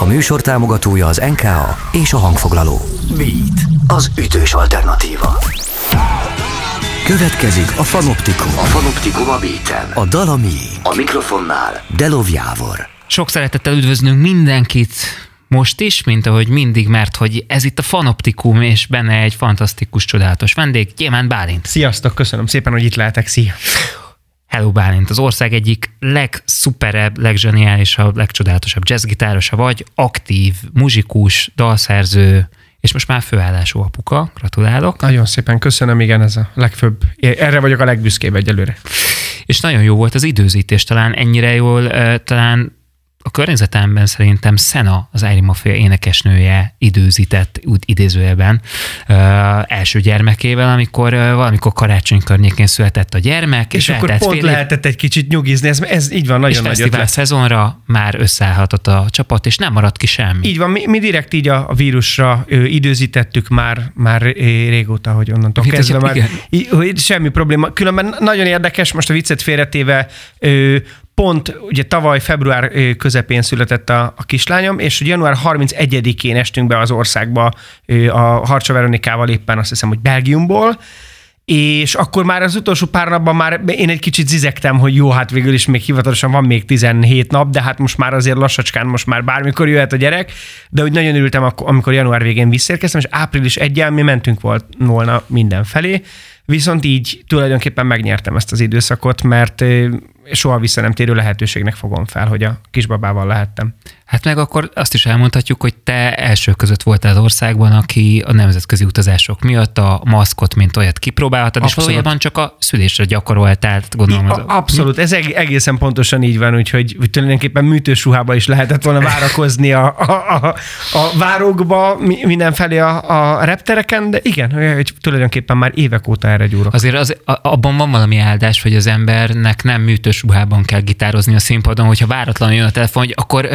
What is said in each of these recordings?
A műsor támogatója az NKA és a hangfoglaló. Beat, az ütős alternatíva. Következik a Fanoptikum. A Fanoptikum a beaten. A Dalami. A mikrofonnál Delov Jávor. Sok szeretettel üdvözlünk mindenkit most is, mint ahogy mindig, mert hogy ez itt a Fanoptikum, és benne egy fantasztikus, csodálatos vendég, Gyémán Bálint. Sziasztok, köszönöm szépen, hogy itt lehetek. Szia! Hello Bálint, az ország egyik legszuperebb, legzseniálisabb, legcsodálatosabb jazzgitárosa vagy, aktív, muzsikus, dalszerző, és most már főállású apuka. Gratulálok. Nagyon szépen köszönöm, igen, ez a legfőbb. Erre vagyok a legbüszkébb egyelőre. És nagyon jó volt az időzítés, talán ennyire jól, talán a környezetemben szerintem Szena, az Ári Mafia énekesnője időzített, úgy idézőjelben, ö, első gyermekével, amikor ö, valamikor karácsony környékén született a gyermek. És, és akkor pont fél lehetett egy kicsit nyugizni, ez, ez így van, nagyon és nagy szezonra már összeállhatott a csapat, és nem maradt ki semmi. Így van, mi, mi direkt így a, a vírusra ö, időzítettük már, már régóta, hogy onnantól Mit kezdve már, így, hogy semmi probléma. Különben nagyon érdekes, most a viccet félretéve, ö, pont ugye tavaly február közepén született a, a kislányom, és január 31-én estünk be az országba a Harcsa Veronikával éppen azt hiszem, hogy Belgiumból, és akkor már az utolsó pár napban már én egy kicsit zizektem, hogy jó, hát végül is még hivatalosan van még 17 nap, de hát most már azért lassacskán, most már bármikor jöhet a gyerek, de úgy nagyon örültem, amikor január végén visszérkeztem, és április egyel mi mentünk volt, volna mindenfelé, viszont így tulajdonképpen megnyertem ezt az időszakot, mert soha vissza nem térő lehetőségnek fogom fel, hogy a kisbabával lehettem. Hát meg akkor azt is elmondhatjuk, hogy te első között voltál az országban, aki a nemzetközi utazások miatt a maszkot, mint olyat kipróbálhatod, Abszolút. és valójában csak a szülésre gyakoroltál, gondolom. Az... Abszolút, ez egészen pontosan így van, úgyhogy hogy tulajdonképpen műtős ruhába is lehetett volna várakozni a, a, a, a várókba, mindenfelé a, a reptereken, de igen, hogy tulajdonképpen már évek óta erre gyúrok. Azért az, abban van valami áldás, hogy az embernek nem műtős ruhában kell gitározni a színpadon, hogyha váratlanul jön a telefon, hogy akkor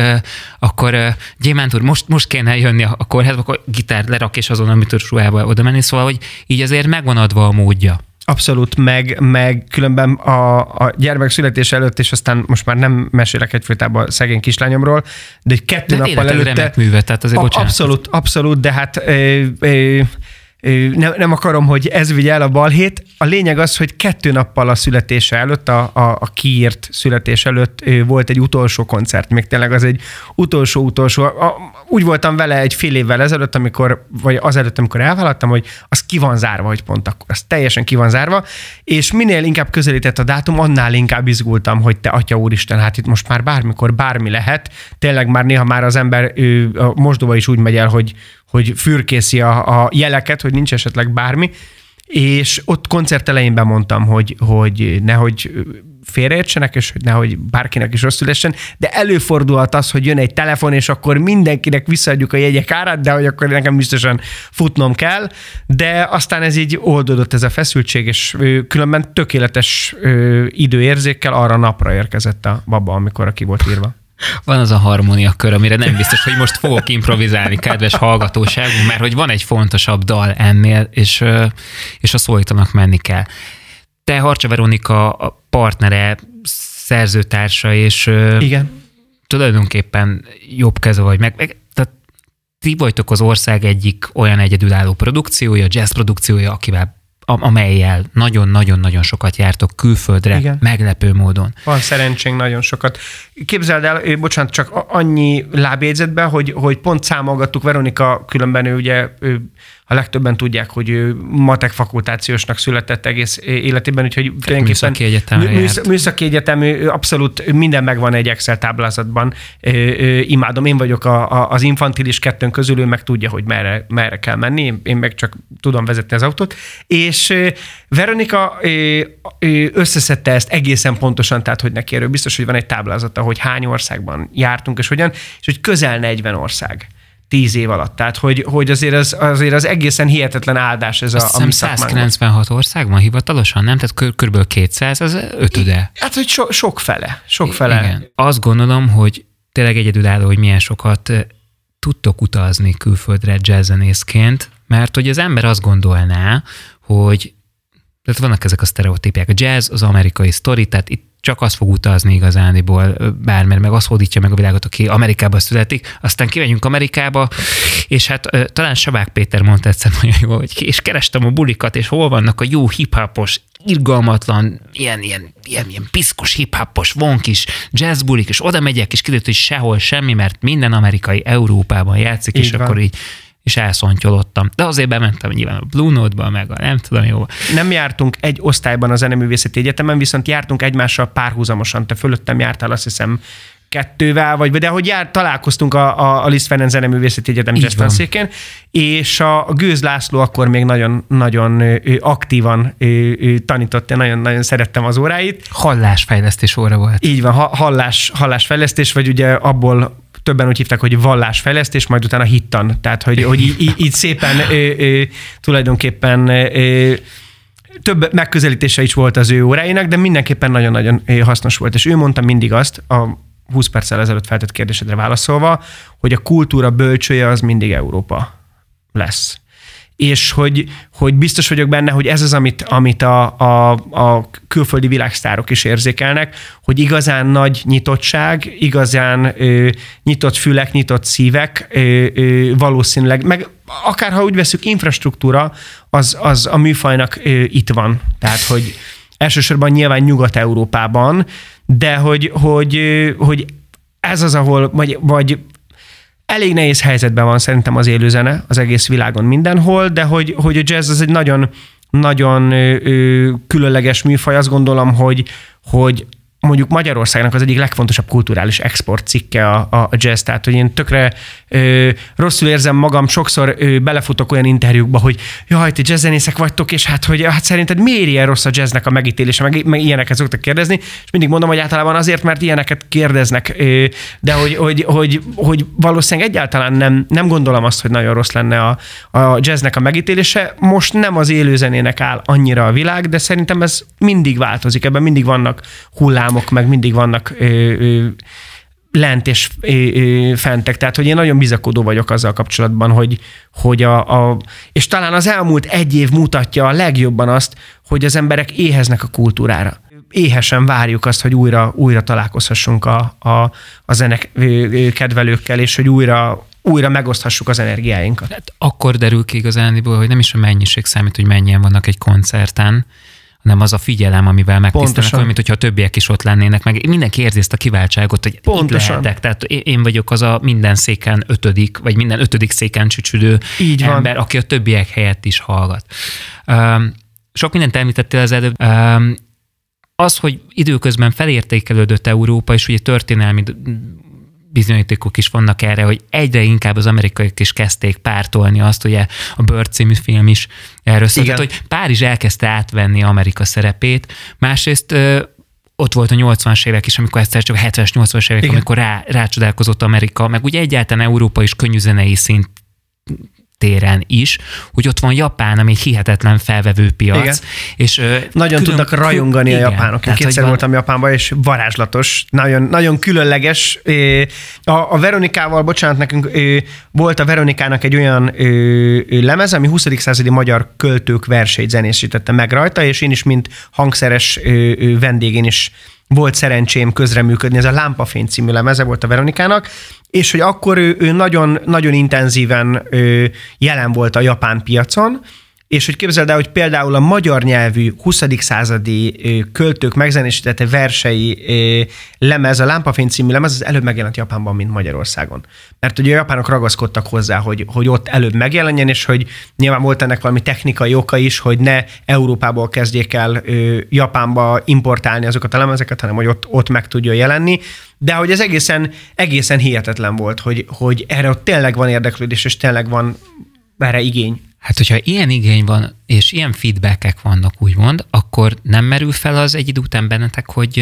akkor uh, Gyémánt úr, most, most kéne jönni a, a kórházba, akkor gitár lerak, és azon a mitős ruhába oda menni, szóval, hogy így azért megvan adva a módja. Abszolút, meg, meg különben a, a gyermek születése előtt, és aztán most már nem mesélek egyfolytában szegény kislányomról, de egy kettő de nappal előtte... műve, tehát azért a, Abszolút, abszolút, de hát ö, ö, nem, nem akarom, hogy ez vigye el a balhét. A lényeg az, hogy kettő nappal a születése előtt, a, a, a kiírt születés előtt volt egy utolsó koncert. Még tényleg az egy utolsó-utolsó. Úgy voltam vele egy fél évvel ezelőtt, amikor, vagy azelőtt, amikor elvállaltam, hogy az ki van zárva, hogy pont akkor. Az teljesen ki van zárva. És minél inkább közelített a dátum, annál inkább izgultam, hogy te atya úristen, hát itt most már bármikor bármi lehet. Tényleg már néha már az ember ő, a mosdóba is úgy megy el, hogy, hogy fürkészi a, a jeleket, hogy nincs esetleg bármi, és ott koncert elején bemondtam, hogy, hogy nehogy félreértsenek, és hogy nehogy bárkinek is rosszul essen, de előfordulhat az, hogy jön egy telefon, és akkor mindenkinek visszaadjuk a jegyek árát, de hogy akkor nekem biztosan futnom kell, de aztán ez így oldódott ez a feszültség, és különben tökéletes időérzékkel arra napra érkezett a baba, amikor ki volt írva. Van az a harmónia kör, amire nem biztos, hogy most fogok improvizálni, kedves hallgatóság, mert hogy van egy fontosabb dal ennél, és, és a szólítanak menni kell. Te Harcsa Veronika a partnere, szerzőtársa, és Igen. tulajdonképpen jobb keze vagy meg, meg tehát ti vagytok az ország egyik olyan egyedülálló produkciója, jazz produkciója, akivel amelyel nagyon-nagyon-nagyon sokat jártok külföldre, Igen. meglepő módon. Van szerencsénk nagyon sokat. Képzeld el, bocsánat, csak annyi lábjegyzetben, hogy, hogy pont számolgattuk, Veronika különben ő ugye ő a legtöbben tudják, hogy ő matek fakultációsnak született egész életében, úgyhogy műszaki egyetem műsz, műszaki egyetem, abszolút minden megvan egy Excel táblázatban. Imádom, én vagyok a, a, az infantilis kettőn közül, ő meg tudja, hogy merre, merre kell menni, én meg csak tudom vezetni az autót. És Veronika összeszedte ezt egészen pontosan, tehát hogy neki erről biztos, hogy van egy táblázata, hogy hány országban jártunk, és hogyan, és hogy közel 40 ország tíz év alatt. Tehát, hogy, hogy azért, az, azért az egészen hihetetlen áldás ez Azt a, a 196 országban hivatalosan, nem? Tehát kb. kör 200, az ötöde. Hát, hogy so, sok fele. Sok fele. Igen. Azt gondolom, hogy tényleg egyedülálló, hogy milyen sokat tudtok utazni külföldre jazzzenészként, mert hogy az ember azt gondolná, hogy tehát vannak ezek a sztereotípiák. A jazz, az amerikai sztori, tehát itt csak az fog utazni igazániból bármert, meg az hódítja meg a világot, aki Amerikába születik, aztán kimegyünk Amerikába, és hát talán Savák Péter mondta egyszer nagyon jó, hogy és kerestem a bulikat, és hol vannak a jó hiphopos, irgalmatlan, ilyen, ilyen, ilyen, ilyen piszkos hiphopos, vonkis jazzbulik, és oda megyek, és kiderült, hogy sehol semmi, mert minden amerikai Európában játszik, így és van. akkor így és elszontyolottam. De azért bementem nyilván a Blue Note-ba, meg a nem tudom jó. Nem jártunk egy osztályban a Zeneművészeti Egyetemen, viszont jártunk egymással párhuzamosan. Te fölöttem jártál azt hiszem kettővel, vagy, de hogy jár, találkoztunk a, a, a Liszt Ferenc Zeneművészeti Egyetem Jazztanszéken, és a, a Gőz László akkor még nagyon, nagyon ő, aktívan ő, ő tanított, én nagyon, nagyon szerettem az óráit. Hallásfejlesztés óra volt. Így van, hallás, hallásfejlesztés, vagy ugye abból többen úgy hívták, hogy vallásfejlesztés, majd utána hittan. Tehát, hogy, hogy így, így szépen ö, ö, tulajdonképpen ö, több megközelítése is volt az ő óráinak, de mindenképpen nagyon-nagyon hasznos volt. És ő mondta mindig azt, a 20 perccel ezelőtt feltett kérdésedre válaszolva, hogy a kultúra bölcsője az mindig Európa lesz és hogy, hogy biztos vagyok benne, hogy ez az, amit, amit a, a, a külföldi világsztárok is érzékelnek, hogy igazán nagy nyitottság, igazán ö, nyitott fülek, nyitott szívek ö, ö, valószínűleg, meg akár ha úgy veszük, infrastruktúra, az, az a műfajnak ö, itt van. Tehát, hogy elsősorban nyilván Nyugat-Európában, de hogy, hogy, hogy ez az, ahol, vagy, vagy elég nehéz helyzetben van szerintem az élőzene az egész világon mindenhol, de hogy, hogy a jazz az egy nagyon, nagyon különleges műfaj. Azt gondolom, hogy, hogy mondjuk Magyarországnak az egyik legfontosabb kulturális export cikke a, a jazz, tehát hogy én tökre ö, rosszul érzem magam, sokszor ö, belefutok olyan interjúkba, hogy jaj, ti jazzzenészek vagytok, és hát, hogy hát szerinted miért ilyen rossz a jazznek a megítélése, meg, meg ilyeneket szoktak kérdezni, és mindig mondom, hogy általában azért, mert ilyeneket kérdeznek, ö, de hogy, hogy, hogy, hogy valószínűleg egyáltalán nem, nem gondolom azt, hogy nagyon rossz lenne a, a jazznek a megítélése. Most nem az élőzenének áll annyira a világ, de szerintem ez mindig változik, ebben mindig vannak hullámok, meg mindig vannak ö, ö, lent és fentek. Tehát, hogy én nagyon bizakodó vagyok azzal kapcsolatban, hogy, hogy a, a, és talán az elmúlt egy év mutatja a legjobban azt, hogy az emberek éheznek a kultúrára. Éhesen várjuk azt, hogy újra, újra találkozhassunk a, a, a zenek kedvelőkkel, és hogy újra újra megoszthassuk az energiáinkat. Hát akkor derül ki igazániból, hogy nem is a mennyiség számít, hogy mennyien vannak egy koncerten, hanem az a figyelem, amivel megtisztelnek, olyan, mint hogyha a többiek is ott lennének, meg mindenki érzi ezt a kiváltságot, hogy Pontosan. itt lehetek. Tehát én vagyok az a minden széken ötödik, vagy minden ötödik széken csücsülő Így ember, van. aki a többiek helyett is hallgat. sok mindent említettél az előbb. az, hogy időközben felértékelődött Európa, és ugye történelmi bizonyítékok is vannak erre, hogy egyre inkább az amerikaiak is kezdték pártolni azt, ugye a Bird című film is erről szólt, hogy Párizs elkezdte átvenni Amerika szerepét, másrészt ott volt a 80-as évek is, amikor egyszer csak a 70-es, 80-as évek, Igen. amikor rá, rácsodálkozott Amerika, meg ugye egyáltalán Európa is könnyűzenei szint téren is, hogy ott van Japán, ami egy hihetetlen felvevő piac. Igen. És, nagyon külön, tudnak rajongani igen, a japánok. Én kétszer van... voltam Japánban, és varázslatos, nagyon, nagyon különleges. A, a Veronikával, bocsánat, nekünk volt a Veronikának egy olyan lemez, ami 20. századi magyar költők verseit zenésítette meg rajta, és én is, mint hangszeres vendégén is volt szerencsém közreműködni, ez a Lámpafény című lemeze volt a Veronikának, és hogy akkor ő, ő nagyon, nagyon intenzíven ő, jelen volt a japán piacon, és hogy képzeld el, hogy például a magyar nyelvű 20. századi költők megzenésítette versei lemez, a Lámpafény című lemez, az előbb megjelent Japánban, mint Magyarországon. Mert ugye a japánok ragaszkodtak hozzá, hogy, hogy ott előbb megjelenjen, és hogy nyilván volt ennek valami technikai oka is, hogy ne Európából kezdjék el Japánba importálni azokat a lemezeket, hanem hogy ott, ott meg tudja jelenni. De hogy ez egészen, egészen hihetetlen volt, hogy, hogy erre ott tényleg van érdeklődés, és tényleg van erre igény. Hát, hogyha ilyen igény van, és ilyen feedbackek vannak, úgymond, akkor nem merül fel az egy idő után bennetek, hogy,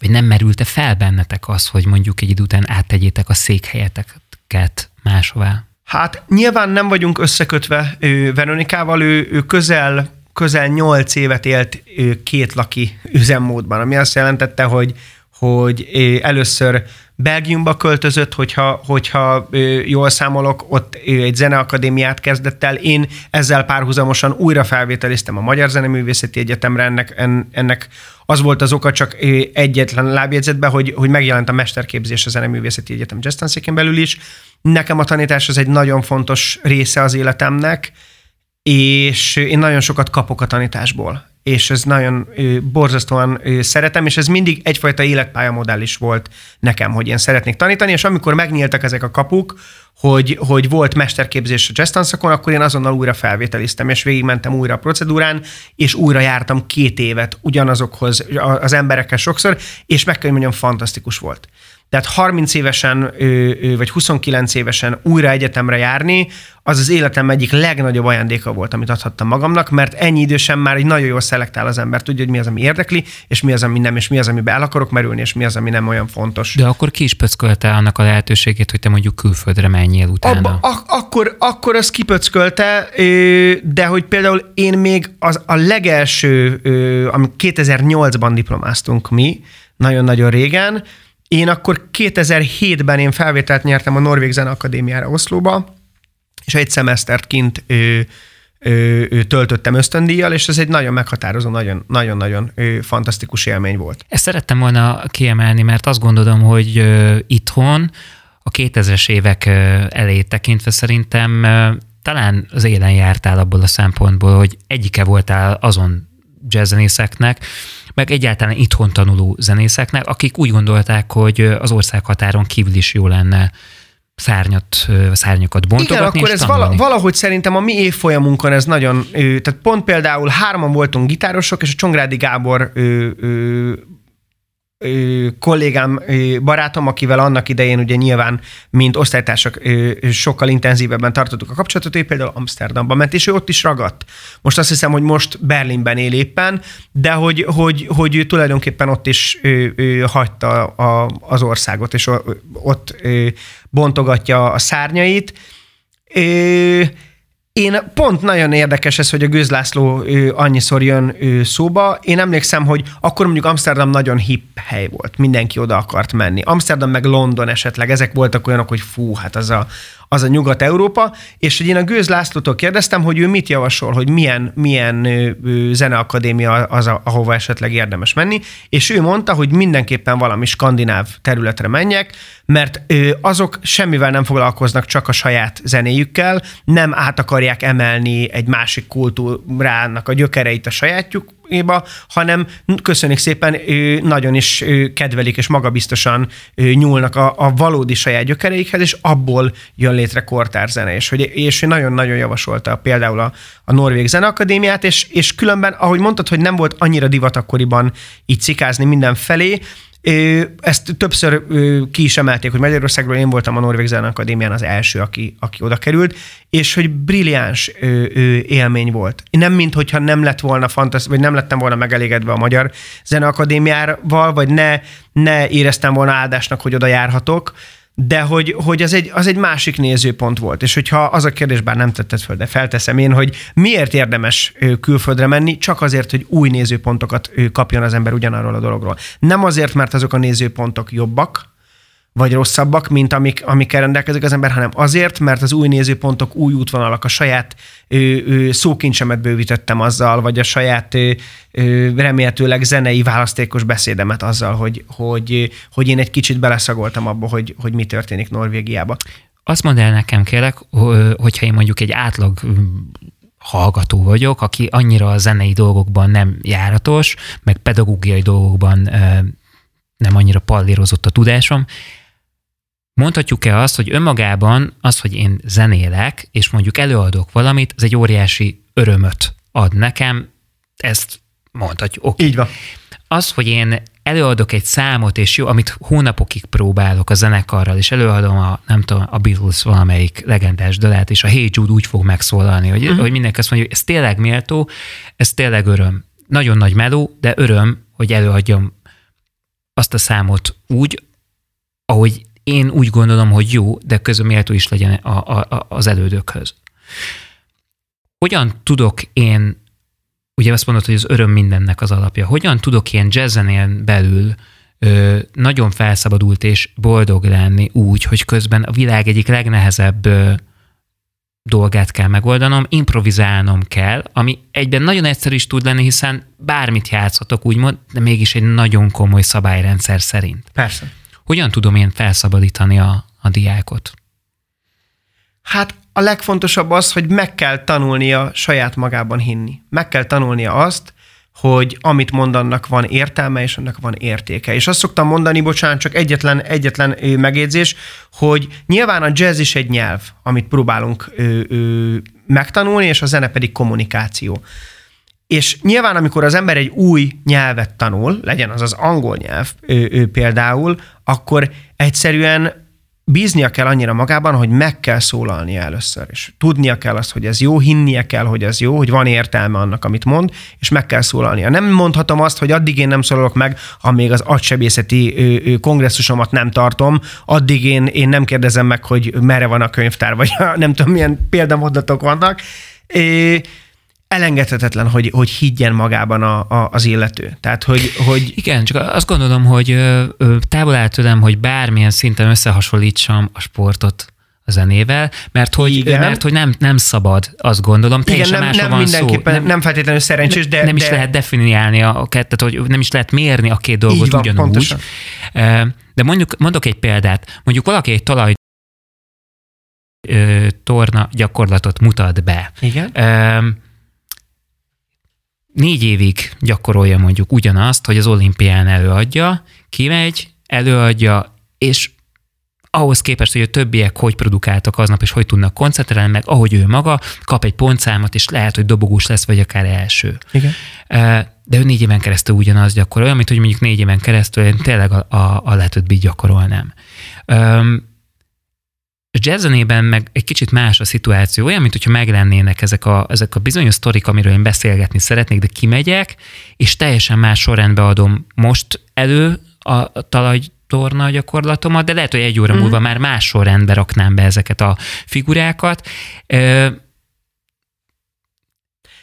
vagy nem merülte fel bennetek az, hogy mondjuk egy idő után áttegyétek a székhelyeteket máshová? Hát nyilván nem vagyunk összekötve ő, Veronikával, ő, ő közel, közel nyolc évet élt ő, két laki üzemmódban, ami azt jelentette, hogy, hogy először Belgiumba költözött, hogyha, hogyha jól számolok, ott egy zeneakadémiát kezdett el. Én ezzel párhuzamosan újra felvételiztem a Magyar Zeneművészeti Egyetemre, ennek, ennek az volt az oka csak egyetlen lábjegyzetben, hogy, hogy megjelent a mesterképzés a Zeneművészeti Egyetem jazz belül is. Nekem a tanítás az egy nagyon fontos része az életemnek, és én nagyon sokat kapok a tanításból és ez nagyon borzasztóan szeretem, és ez mindig egyfajta életpályamodell is volt nekem, hogy én szeretnék tanítani, és amikor megnyíltak ezek a kapuk, hogy, hogy volt mesterképzés a jazz akkor én azonnal újra felvételiztem, és végigmentem újra a procedúrán, és újra jártam két évet ugyanazokhoz az emberekkel sokszor, és meg kell, hogy mondjam, fantasztikus volt. Tehát 30 évesen vagy 29 évesen újra egyetemre járni, az az életem egyik legnagyobb ajándéka volt, amit adhattam magamnak, mert ennyi idősen már egy nagyon jól szelektál az ember, tudja, hogy mi az, ami érdekli, és mi az, ami nem, és mi az, amiben el akarok merülni, és mi az, ami nem olyan fontos. De akkor ki is pöckölte annak a lehetőségét, hogy te mondjuk külföldre menjél utána? Abba, ak- akkor, akkor az kipöckölte, de hogy például én még az, a legelső, ami 2008-ban diplomáztunk mi, nagyon-nagyon régen, én akkor 2007-ben én felvételt nyertem a Norvég Zene Akadémiára Oszlóba, és egy szemesztert kint ö, ö, ö, töltöttem ösztöndíjjal, és ez egy nagyon meghatározó, nagyon-nagyon fantasztikus élmény volt. Ezt szerettem volna kiemelni, mert azt gondolom, hogy ö, itthon a 2000-es évek elejét tekintve szerintem talán az élen jártál abból a szempontból, hogy egyike voltál azon jazzzenészeknek, meg egyáltalán itthon tanuló zenészeknek, akik úgy gondolták, hogy az ország határon kívül is jó lenne szárnyat, szárnyakat bontogatni Igen, akkor ez vala, valahogy szerintem a mi évfolyamunkon ez nagyon, tehát pont például hárman voltunk gitárosok, és a Csongrádi Gábor ő, ő, kollégám, barátom, akivel annak idején ugye nyilván, mint osztálytársak sokkal intenzívebben tartottuk a kapcsolatot, ő például Amsterdamban ment, és ő ott is ragadt. Most azt hiszem, hogy most Berlinben él éppen, de hogy, hogy, hogy ő tulajdonképpen ott is ő, ő hagyta a, az országot, és ott bontogatja a szárnyait. Ő, én pont nagyon érdekes ez, hogy a Gőzlászló ő, annyiszor jön ő, szóba. Én emlékszem, hogy akkor mondjuk Amsterdam nagyon hip hely volt, mindenki oda akart menni. Amsterdam meg London esetleg, ezek voltak olyanok, hogy fú, hát az a, az a Nyugat-Európa, és hogy én a Gőz Lászlótól kérdeztem, hogy ő mit javasol, hogy milyen, milyen zeneakadémia az, ahova esetleg érdemes menni, és ő mondta, hogy mindenképpen valami skandináv területre menjek, mert azok semmivel nem foglalkoznak csak a saját zenéjükkel, nem át akarják emelni egy másik kultúrának a gyökereit a sajátjuk, éba, hanem köszönjük szépen, nagyon is kedvelik és magabiztosan nyúlnak a, a valódi saját gyökereikhez, és abból jön létre kortárzene. És, hogy, és nagyon-nagyon javasolta például a, a Norvég Zeneakadémiát, és, és különben, ahogy mondtad, hogy nem volt annyira divat akkoriban így cikázni mindenfelé, ezt többször ki is emelték, hogy Magyarországról én voltam a Norvég Zene Akadémián az első, aki, aki oda került, és hogy brilliáns élmény volt. Nem, mint hogyha nem lett volna fantasz, vagy nem lettem volna megelégedve a Magyar Zeneakadémiával, vagy ne, ne éreztem volna áldásnak, hogy oda járhatok, de hogy, hogy az, egy, az egy másik nézőpont volt. És hogyha az a kérdés, bár nem tetted föl, de felteszem én, hogy miért érdemes külföldre menni, csak azért, hogy új nézőpontokat kapjon az ember ugyanarról a dologról. Nem azért, mert azok a nézőpontok jobbak, vagy rosszabbak, mint amik, amikkel rendelkezik az ember, hanem azért, mert az új nézőpontok, új útvonalak, a saját ő, ő, szókincsemet bővítettem azzal, vagy a saját ő, ő, remélhetőleg zenei választékos beszédemet azzal, hogy, hogy, hogy én egy kicsit beleszagoltam abba, hogy, hogy mi történik Norvégiába. Azt mondd el nekem, kérlek, hogyha én mondjuk egy átlag hallgató vagyok, aki annyira a zenei dolgokban nem járatos, meg pedagógiai dolgokban nem annyira pallírozott a tudásom, Mondhatjuk-e azt, hogy önmagában az, hogy én zenélek, és mondjuk előadok valamit, az egy óriási örömöt ad nekem, ezt mondhatjuk. Okay. Így van. Az, hogy én előadok egy számot, és jó, amit hónapokig próbálok a zenekarral, és előadom a, nem tudom, a Beatles valamelyik legendás dalát, és a Hey Jude úgy fog megszólalni, hogy, uh-huh. hogy mindenki azt mondja, hogy ez tényleg méltó, ez tényleg öröm. Nagyon nagy meló, de öröm, hogy előadjam azt a számot úgy, ahogy én úgy gondolom, hogy jó, de közben méltó is legyen a, a, az elődökhöz. Hogyan tudok én, ugye azt mondod, hogy az öröm mindennek az alapja, hogyan tudok én jazzenén belül ö, nagyon felszabadult és boldog lenni úgy, hogy közben a világ egyik legnehezebb ö, dolgát kell megoldanom, improvizálnom kell, ami egyben nagyon egyszerű is tud lenni, hiszen bármit játszhatok, úgymond, de mégis egy nagyon komoly szabályrendszer szerint. Persze. Hogyan tudom én felszabadítani a, a diákot? Hát a legfontosabb az, hogy meg kell tanulnia saját magában hinni. Meg kell tanulnia azt, hogy amit mondanak van értelme, és annak van értéke. És azt szoktam mondani, bocsánat, csak egyetlen, egyetlen megjegyzés, hogy nyilván a jazz is egy nyelv, amit próbálunk ö, ö, megtanulni, és a zene pedig kommunikáció. És nyilván, amikor az ember egy új nyelvet tanul, legyen az az angol nyelv ő, ő például, akkor egyszerűen bíznia kell annyira magában, hogy meg kell szólalnia először, és tudnia kell azt, hogy ez jó, hinnie kell, hogy ez jó, hogy van értelme annak, amit mond, és meg kell szólalnia. Nem mondhatom azt, hogy addig én nem szólalok meg, amíg az agysebészeti kongresszusomat nem tartom, addig én, én nem kérdezem meg, hogy merre van a könyvtár, vagy nem tudom, milyen példamondatok vannak elengedhetetlen, hogy, hogy higgyen magában a, a, az illető. Tehát, hogy, hogy... Igen, csak azt gondolom, hogy távol áll tőlem, hogy bármilyen szinten összehasonlítsam a sportot a zenével, mert hogy, Igen. mert hogy nem, nem szabad, azt gondolom, teljesen Igen, nem, nem van mindenképpen, szó. Nem, nem feltétlenül szerencsés, de... Nem is de... lehet definiálni a kettőt, hogy nem is lehet mérni a két dolgot van, ugyanúgy. Pontosan. De mondjuk, mondok egy példát. Mondjuk valaki egy talaj torna gyakorlatot mutat be. Igen négy évig gyakorolja mondjuk ugyanazt, hogy az olimpián előadja, kimegy, előadja, és ahhoz képest, hogy a többiek hogy produkáltak aznap, és hogy tudnak koncentrálni, meg ahogy ő maga, kap egy pontszámot, és lehet, hogy dobogós lesz, vagy akár első. Igen. De ő négy éven keresztül ugyanazt gyakorol, olyan, mint hogy mondjuk négy éven keresztül én tényleg a, a, a lehetőt gyakorolnám. A jazzzenében meg egy kicsit más a szituáció, olyan, mint hogyha meglennének ezek a, ezek a bizonyos sztorik, amiről én beszélgetni szeretnék, de kimegyek, és teljesen más sorrendbe adom most elő a talajtorna gyakorlatomat, de lehet, hogy egy óra mm. múlva már más sorrendbe raknám be ezeket a figurákat.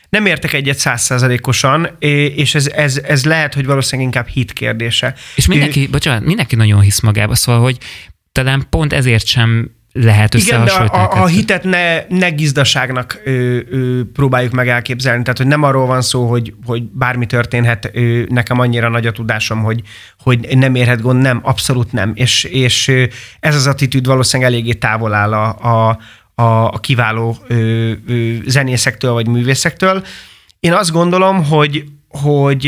Nem értek egyet százszázalékosan, és ez, ez, ez lehet, hogy valószínűleg inkább hit kérdése. És mindenki, bocsánat, mindenki nagyon hisz magába, szóval, hogy talán pont ezért sem lehet Igen, de a, a hitet ne, ne gizdaságnak ö, ö, próbáljuk meg elképzelni. Tehát, hogy nem arról van szó, hogy, hogy bármi történhet, ö, nekem annyira nagy a tudásom, hogy, hogy nem érhet gond. Nem, abszolút nem. És, és ez az attitűd valószínűleg eléggé távol áll a, a, a kiváló ö, ö, zenészektől vagy művészektől. Én azt gondolom, hogy, hogy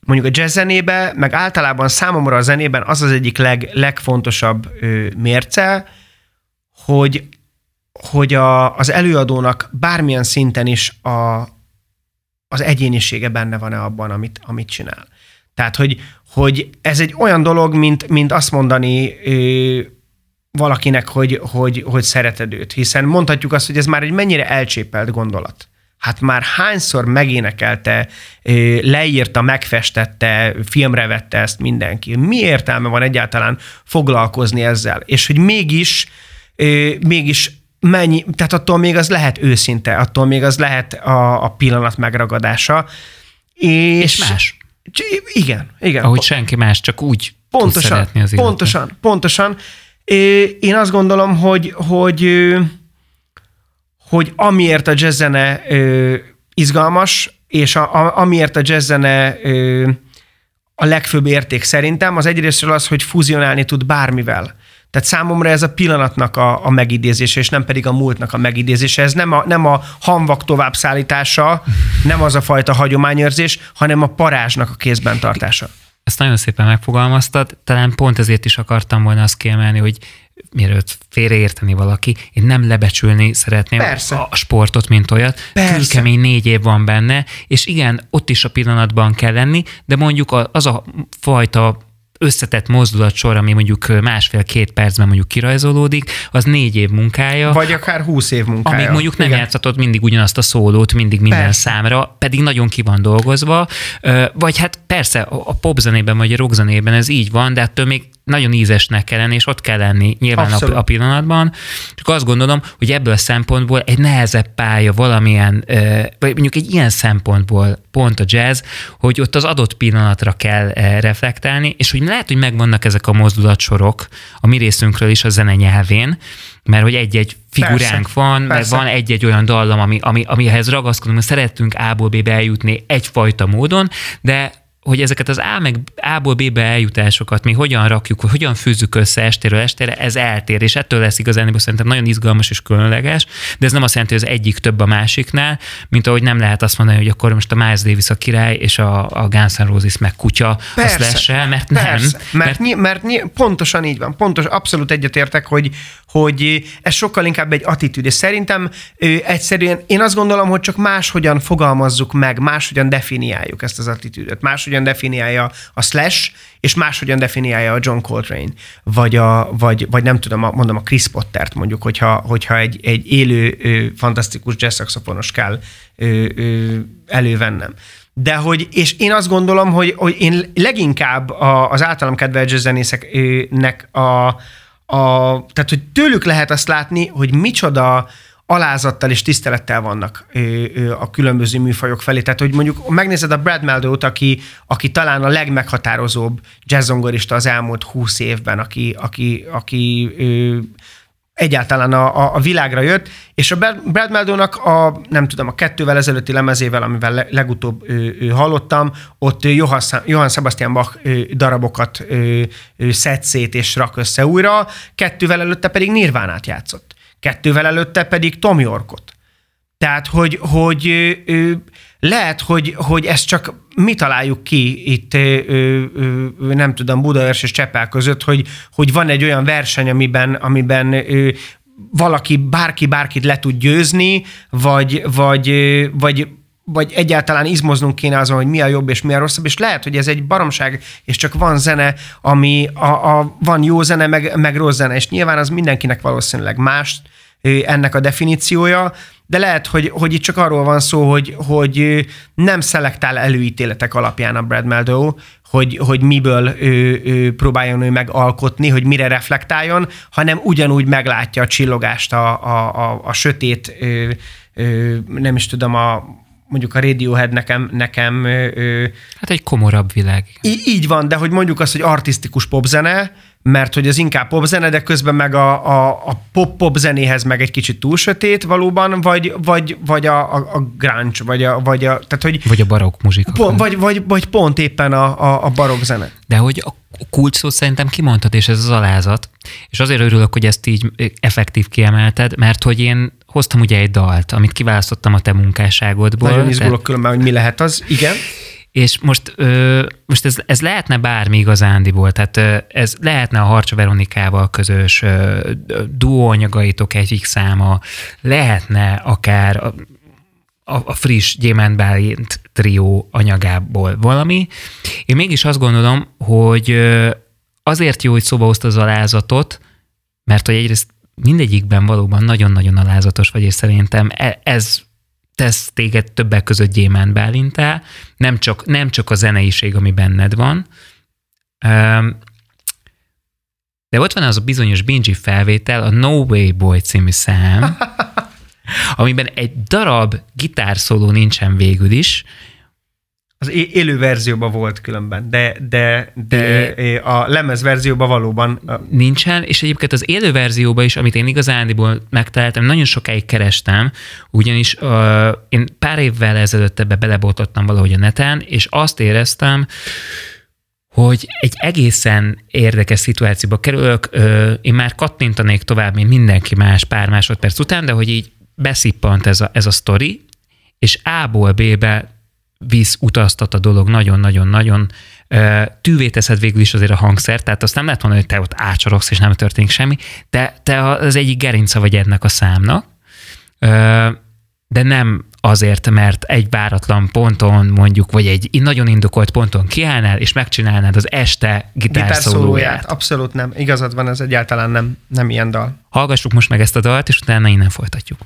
mondjuk a jazz zenébe, meg általában számomra a zenében az az egyik leg, legfontosabb ö, mérce, hogy, hogy a, az előadónak bármilyen szinten is a, az egyénisége benne van-e abban, amit, amit csinál. Tehát, hogy, hogy ez egy olyan dolog, mint, mint azt mondani ö, valakinek, hogy, hogy, hogy szereted őt. Hiszen mondhatjuk azt, hogy ez már egy mennyire elcsépelt gondolat. Hát már hányszor megénekelte, leírta, megfestette, filmre vette ezt mindenki. Mi értelme van egyáltalán foglalkozni ezzel? És hogy mégis mégis mennyi, tehát attól még az lehet őszinte, attól még az lehet a, a pillanat megragadása. És, és más. Igen, igen. Ahogy senki más, csak úgy pontosan, az Pontosan, pontosan. Én azt gondolom, hogy, hogy, hogy amiért a jazzzene izgalmas, és a, a, amiért a jazzzene a legfőbb érték szerintem, az egyrésztről az, hogy fuzionálni tud bármivel. Tehát számomra ez a pillanatnak a, a megidézése, és nem pedig a múltnak a megidézése. Ez nem a, nem a hamvak továbbszállítása, nem az a fajta hagyományőrzés, hanem a parázsnak a kézben tartása. Ezt nagyon szépen megfogalmaztad, talán pont ezért is akartam volna azt kiemelni, hogy mielőtt félreérteni valaki, én nem lebecsülni szeretném Persze. a sportot, mint olyat. Kőkemény négy év van benne, és igen, ott is a pillanatban kell lenni, de mondjuk az a fajta összetett mozdulatsor, ami mondjuk másfél-két percben mondjuk kirajzolódik, az négy év munkája. Vagy akár húsz év munkája. Amíg mondjuk nem Igen. játszhatod mindig ugyanazt a szólót, mindig minden persze. számra, pedig nagyon ki van dolgozva. Vagy hát persze a popzenében vagy a rockzenében ez így van, de ettől még nagyon ízesnek kell lenni, és ott kell lenni nyilván a, a pillanatban. Csak azt gondolom, hogy ebből a szempontból egy nehezebb pálya valamilyen, vagy mondjuk egy ilyen szempontból pont a jazz, hogy ott az adott pillanatra kell reflektálni, és hogy lehet, hogy megvannak ezek a mozdulatsorok a mi részünkről is a zene nyelvén, mert hogy egy-egy figuránk persze, van, persze. mert van egy-egy olyan dallam, ami, ami, amihez ragaszkodunk, szeretünk A-ból B-be eljutni egyfajta módon, de hogy ezeket az A meg A-ból B-be eljutásokat mi hogyan rakjuk, hogy hogyan fűzzük össze estéről estére, ez eltér, és ettől lesz igazán, szerintem nagyon izgalmas és különleges, de ez nem azt jelenti, hogy az egyik több a másiknál, mint ahogy nem lehet azt mondani, hogy akkor most a Miles Davis a király, és a, a Guns N' Roses meg kutya, persze, az lesz mert nem. Persze, mert, mert, mert, mert pontosan így van, pontos, abszolút egyetértek, hogy, hogy ez sokkal inkább egy attitűd, és szerintem ő, egyszerűen én azt gondolom, hogy csak máshogyan fogalmazzuk meg, máshogyan definiáljuk ezt az attitűdöt, máshogyan definiálja a Slash, és máshogyan definiálja a John Coltrane, vagy, a, vagy, vagy nem tudom, mondom a Chris Pottert mondjuk, hogyha, hogyha egy, egy élő, ő, fantasztikus jazz kell ő, ő, elővennem. De hogy, és én azt gondolom, hogy, hogy én leginkább a, az általam kedvelt zenészeknek a, a, tehát, hogy tőlük lehet azt látni, hogy micsoda alázattal és tisztelettel vannak a különböző műfajok felé. Tehát, hogy mondjuk megnézed a Brad Meldót, aki, aki talán a legmeghatározóbb jazzongorista az elmúlt húsz évben, aki, aki, aki ő, egyáltalán a, a, világra jött, és a Brad Meldónak a, nem tudom, a kettővel ezelőtti lemezével, amivel legutóbb ő, ő hallottam, ott Johann, Sebastian Bach darabokat ő, ő szed szét és rak össze újra, kettővel előtte pedig Nirvánát játszott. Kettővel előtte pedig Tom Yorkot. Tehát, hogy, hogy lehet, hogy, hogy ezt csak mi találjuk ki itt, nem tudom, Budaörs és Csepel között, hogy, hogy van egy olyan verseny, amiben, amiben valaki, bárki bárkit le tud győzni, vagy, vagy, vagy vagy egyáltalán izmoznunk kéne azon, hogy mi a jobb és mi a rosszabb, és lehet, hogy ez egy baromság, és csak van zene, ami a, a, van jó zene, meg, meg rossz zene, és nyilván az mindenkinek valószínűleg más ennek a definíciója, de lehet, hogy, hogy itt csak arról van szó, hogy, hogy nem szelektál előítéletek alapján a Brad Meldow, hogy, hogy miből ő, ő próbáljon ő megalkotni, hogy mire reflektáljon, hanem ugyanúgy meglátja a csillogást a, a, a, a sötét, ő, ő, nem is tudom, a, mondjuk a Radiohead nekem... nekem ő, hát egy komorabb világ. Így, így van, de hogy mondjuk azt, hogy artistikus popzene, mert hogy az inkább popzene, de közben meg a, a, a pop-pop zenéhez meg egy kicsit túl sötét valóban, vagy, vagy, vagy a, a, a grunge, vagy a, vagy a, tehát hogy... Vagy a barokk muzsika. Pont, vagy, vagy, vagy pont éppen a, a, a barokk zene. De hogy a kulcs szót szerintem kimondtad, és ez az alázat, és azért örülök, hogy ezt így effektív kiemelted, mert hogy én hoztam ugye egy dalt, amit kiválasztottam a te munkásságodból. Nagyon izgulok különben, hogy mi lehet az, igen. És most, ö, most ez, ez lehetne bármi igazándiból, tehát ö, ez lehetne a Harcsa Veronikával közös ö, duóanyagaitok egyik száma, lehetne akár a, a, a friss Gyémánt trió anyagából valami. Én mégis azt gondolom, hogy ö, azért jó, hogy szóba hozta az alázatot, mert hogy egyrészt mindegyikben valóban nagyon-nagyon alázatos vagy, és szerintem e, ez tesz téged többek között gyémánt Bálintá, nem csak, nem csak a zeneiség, ami benned van, de ott van az a bizonyos Bingy felvétel, a No Way Boy című szám, amiben egy darab gitárszóló nincsen végül is, az élő verzióban volt különben, de, de, de, de a lemez verzióban valóban... Nincsen, és egyébként az élő verzióban is, amit én igazándiból megtaláltam, nagyon sokáig kerestem, ugyanis uh, én pár évvel ezelőtt ebbe belebotottam valahogy a neten, és azt éreztem, hogy egy egészen érdekes szituációba kerülök, uh, én már kattintanék tovább, mint mindenki más pár másodperc után, de hogy így beszippant ez a, ez a sztori, és A-ból B-be visz, utaztat a dolog nagyon-nagyon-nagyon tűvé teszed végül is azért a hangszer, tehát azt nem lehet mondani, hogy te ott ácsorogsz, és nem történik semmi, de te az egyik gerinca vagy ennek a számnak, de nem azért, mert egy váratlan ponton mondjuk, vagy egy nagyon indokolt ponton kiállnál, és megcsinálnád az este gitárszólóját. Abszolút nem. Igazad van, ez egyáltalán nem, nem ilyen dal. Hallgassuk most meg ezt a dalt, és utána innen folytatjuk.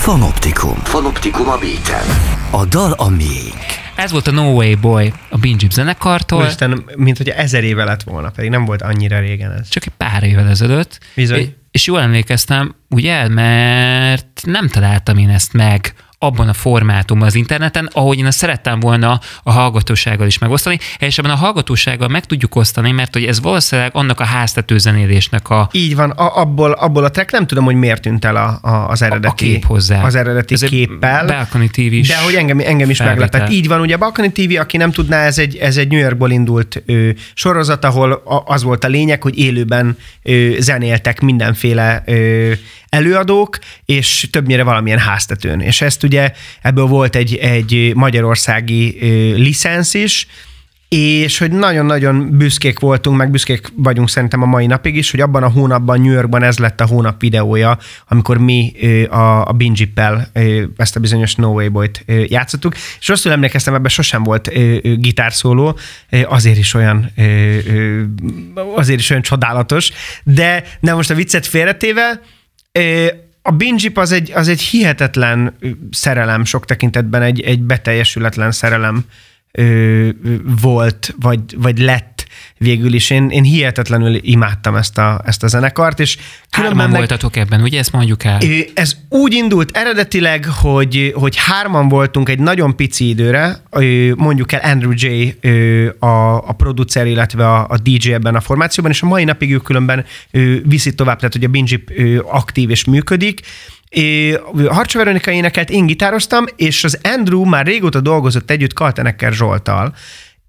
Fanoptikum. Fanoptikum a beaten. A dal a miénk. Ez volt a No Way Boy a Binge zenekartól. Úristen, mint hogy ezer éve lett volna, pedig nem volt annyira régen ez. Csak egy pár évvel ezelőtt. Bizony. És jól emlékeztem, ugye, mert nem találtam én ezt meg abban a formátumban az interneten, ahogy én ezt szerettem volna a hallgatósággal is megosztani, és ebben a hallgatósággal meg tudjuk osztani, mert hogy ez valószínűleg annak a háztető zenélésnek a... Így van, a, abból, abból a track nem tudom, hogy miért tűnt el a, a, az eredeti, a kép hozzá. Az eredeti ez képpel. Balcony TV is De hogy engem, engem is felvétel. meglepett. Így van, ugye a Balcony TV, aki nem tudná, ez egy, ez egy New Yorkból indult ö, sorozat, ahol a, az volt a lényeg, hogy élőben ö, zenéltek mindenféle ö, előadók, és többnyire valamilyen háztetőn. És ezt ugye ebből volt egy, egy magyarországi licensz is, és hogy nagyon-nagyon büszkék voltunk, meg büszkék vagyunk szerintem a mai napig is, hogy abban a hónapban New Yorkban ez lett a hónap videója, amikor mi a, a Binjippel ezt a bizonyos No Way Boy-t játszottuk, és rosszul emlékeztem, ebben sosem volt gitárszóló, azért is olyan azért is olyan csodálatos, de nem most a viccet félretéve, a Binjip az egy, az egy hihetetlen szerelem sok tekintetben, egy, egy beteljesületlen szerelem volt, vagy, vagy lett végül is. Én, én hihetetlenül imádtam ezt a, ezt a zenekart, és Hárman meg, voltatok ebben, ugye ezt mondjuk el? Ez úgy indult eredetileg, hogy, hogy hárman voltunk egy nagyon pici időre, mondjuk el Andrew J. a, a producer, illetve a, a DJ ebben a formációban, és a mai napig ő különben viszi tovább, tehát hogy a Binjip aktív és működik, Harcsa Veronika énekelt, én gitároztam, és az Andrew már régóta dolgozott együtt Kaltenekker Zsoltal,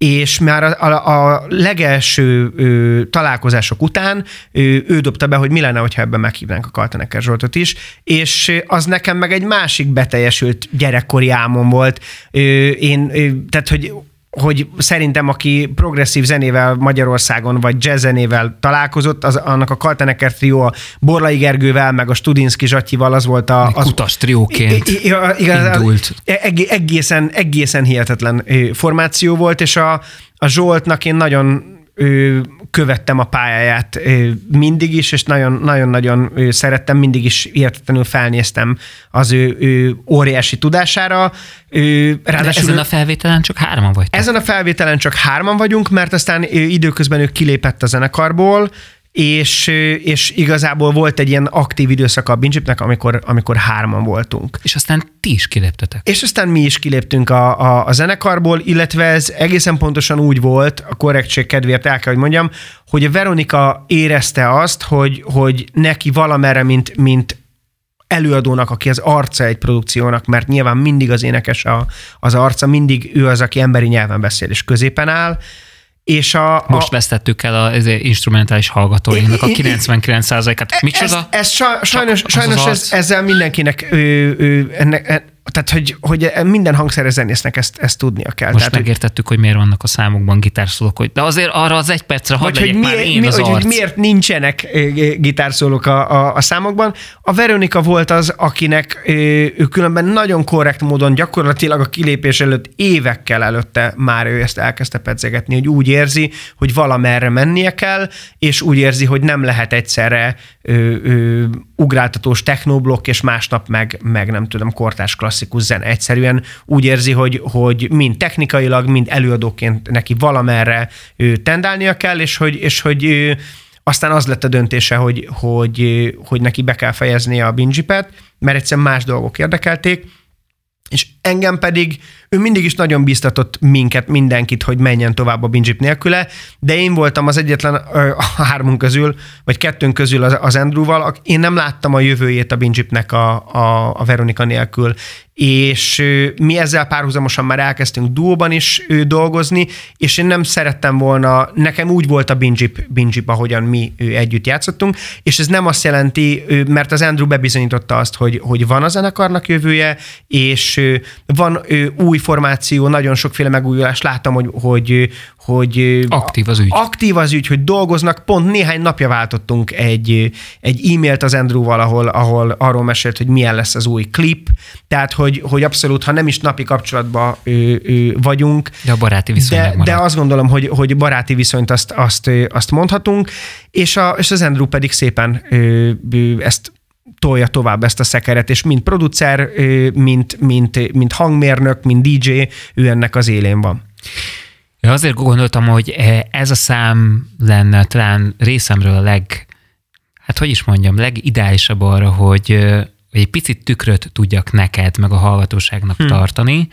és már a, a, a legelső ö, találkozások után ö, ő dobta be, hogy mi lenne, hogyha ebben meghívnánk a Kaltenekker Zsoltot is, és az nekem meg egy másik beteljesült gyerekkori álmom volt. Ö, én, ö, tehát, hogy hogy szerintem, aki progresszív zenével Magyarországon, vagy jazz zenével találkozott, az, annak a Kaltenecker trió a Borlai Gergővel, meg a Studinski Zsatyival az volt a... Az, Kutas trióként igaz, indult. Egészen, egészen hihetetlen formáció volt, és a, a Zsoltnak én nagyon ő, követtem a pályáját ő, mindig is, és nagyon-nagyon szerettem, mindig is értetlenül felnéztem az ő, ő óriási tudására. Ő, ráadásul ezen a felvételen csak hárman vagy? Ezen a felvételen csak hárman vagyunk, mert aztán ő, időközben ő kilépett a zenekarból, és, és igazából volt egy ilyen aktív időszak a Binjipnek, amikor, amikor hárman voltunk. És aztán ti is kiléptetek. És aztán mi is kiléptünk a, a, a zenekarból, illetve ez egészen pontosan úgy volt, a korrektség kedvéért el kell, hogy mondjam, hogy a Veronika érezte azt, hogy, hogy neki valamerre, mint, mint előadónak, aki az arca egy produkciónak, mert nyilván mindig az énekes a, az arca, mindig ő az, aki emberi nyelven beszél és középen áll, és a, Most a, vesztettük el az instrumentális hallgatóinknak a 99%-át. Micsoda? Ez, ez sajnos, sajnos ez, ezzel mindenkinek ő, ő, ennek, tehát, hogy, hogy minden hangszeres zenésznek ezt, ezt tudnia kell. Most tehát, megértettük, hogy miért vannak a számokban gitárszólók, hogy de azért arra az egy percre hadd hogy miért, már én mi, az hogy, hogy miért nincsenek gitárszólók a, a, a számokban. A Veronika volt az, akinek ő különben nagyon korrekt módon gyakorlatilag a kilépés előtt évekkel előtte már ő ezt elkezdte pedzegetni, hogy úgy érzi, hogy valamerre mennie kell, és úgy érzi, hogy nem lehet egyszerre ő, ő, ugráltatós technoblokk, és másnap meg, meg nem tudom, kortás klasszikus zene. Egyszerűen úgy érzi, hogy, hogy mind technikailag, mind előadóként neki valamerre ő tendálnia kell, és hogy, és hogy ő, aztán az lett a döntése, hogy, hogy, hogy neki be kell fejeznie a binjipet, mert egyszerűen más dolgok érdekelték, és engem pedig ő mindig is nagyon biztatott minket, mindenkit, hogy menjen tovább a Binjip nélküle, de én voltam az egyetlen a hármunk közül, vagy kettőnk közül az, az Andrewval, én nem láttam a jövőjét a Binjipnek a, a, a Veronika nélkül, és mi ezzel párhuzamosan már elkezdtünk duóban is dolgozni, és én nem szerettem volna, nekem úgy volt a Binjip, Binjip ahogyan mi együtt játszottunk, és ez nem azt jelenti, mert az Andrew bebizonyította azt, hogy, hogy van a zenekarnak jövője, és van új formáció, nagyon sokféle megújulás láttam, hogy, hogy, hogy aktív az ügy. Aktív az ügy, hogy dolgoznak. Pont néhány napja váltottunk egy, egy e-mailt az Andrew-val, ahol, ahol arról mesélt, hogy milyen lesz az új klip. Tehát, hogy, hogy abszolút, ha nem is napi kapcsolatban ő, ő, vagyunk. De a baráti viszony de, de azt gondolom, hogy, hogy baráti viszonyt azt, azt, azt mondhatunk, és, a, és az Andrew pedig szépen ő, ő, ezt tolja tovább ezt a szekeret, és mint producer, mint, mint, mint hangmérnök, mint DJ, ő ennek az élén van. Ja, azért gondoltam, hogy ez a szám lenne talán részemről a leg, hát hogy is mondjam, legideálisabb arra, hogy, hogy egy picit tükröt tudjak neked, meg a hallgatóságnak hmm. tartani,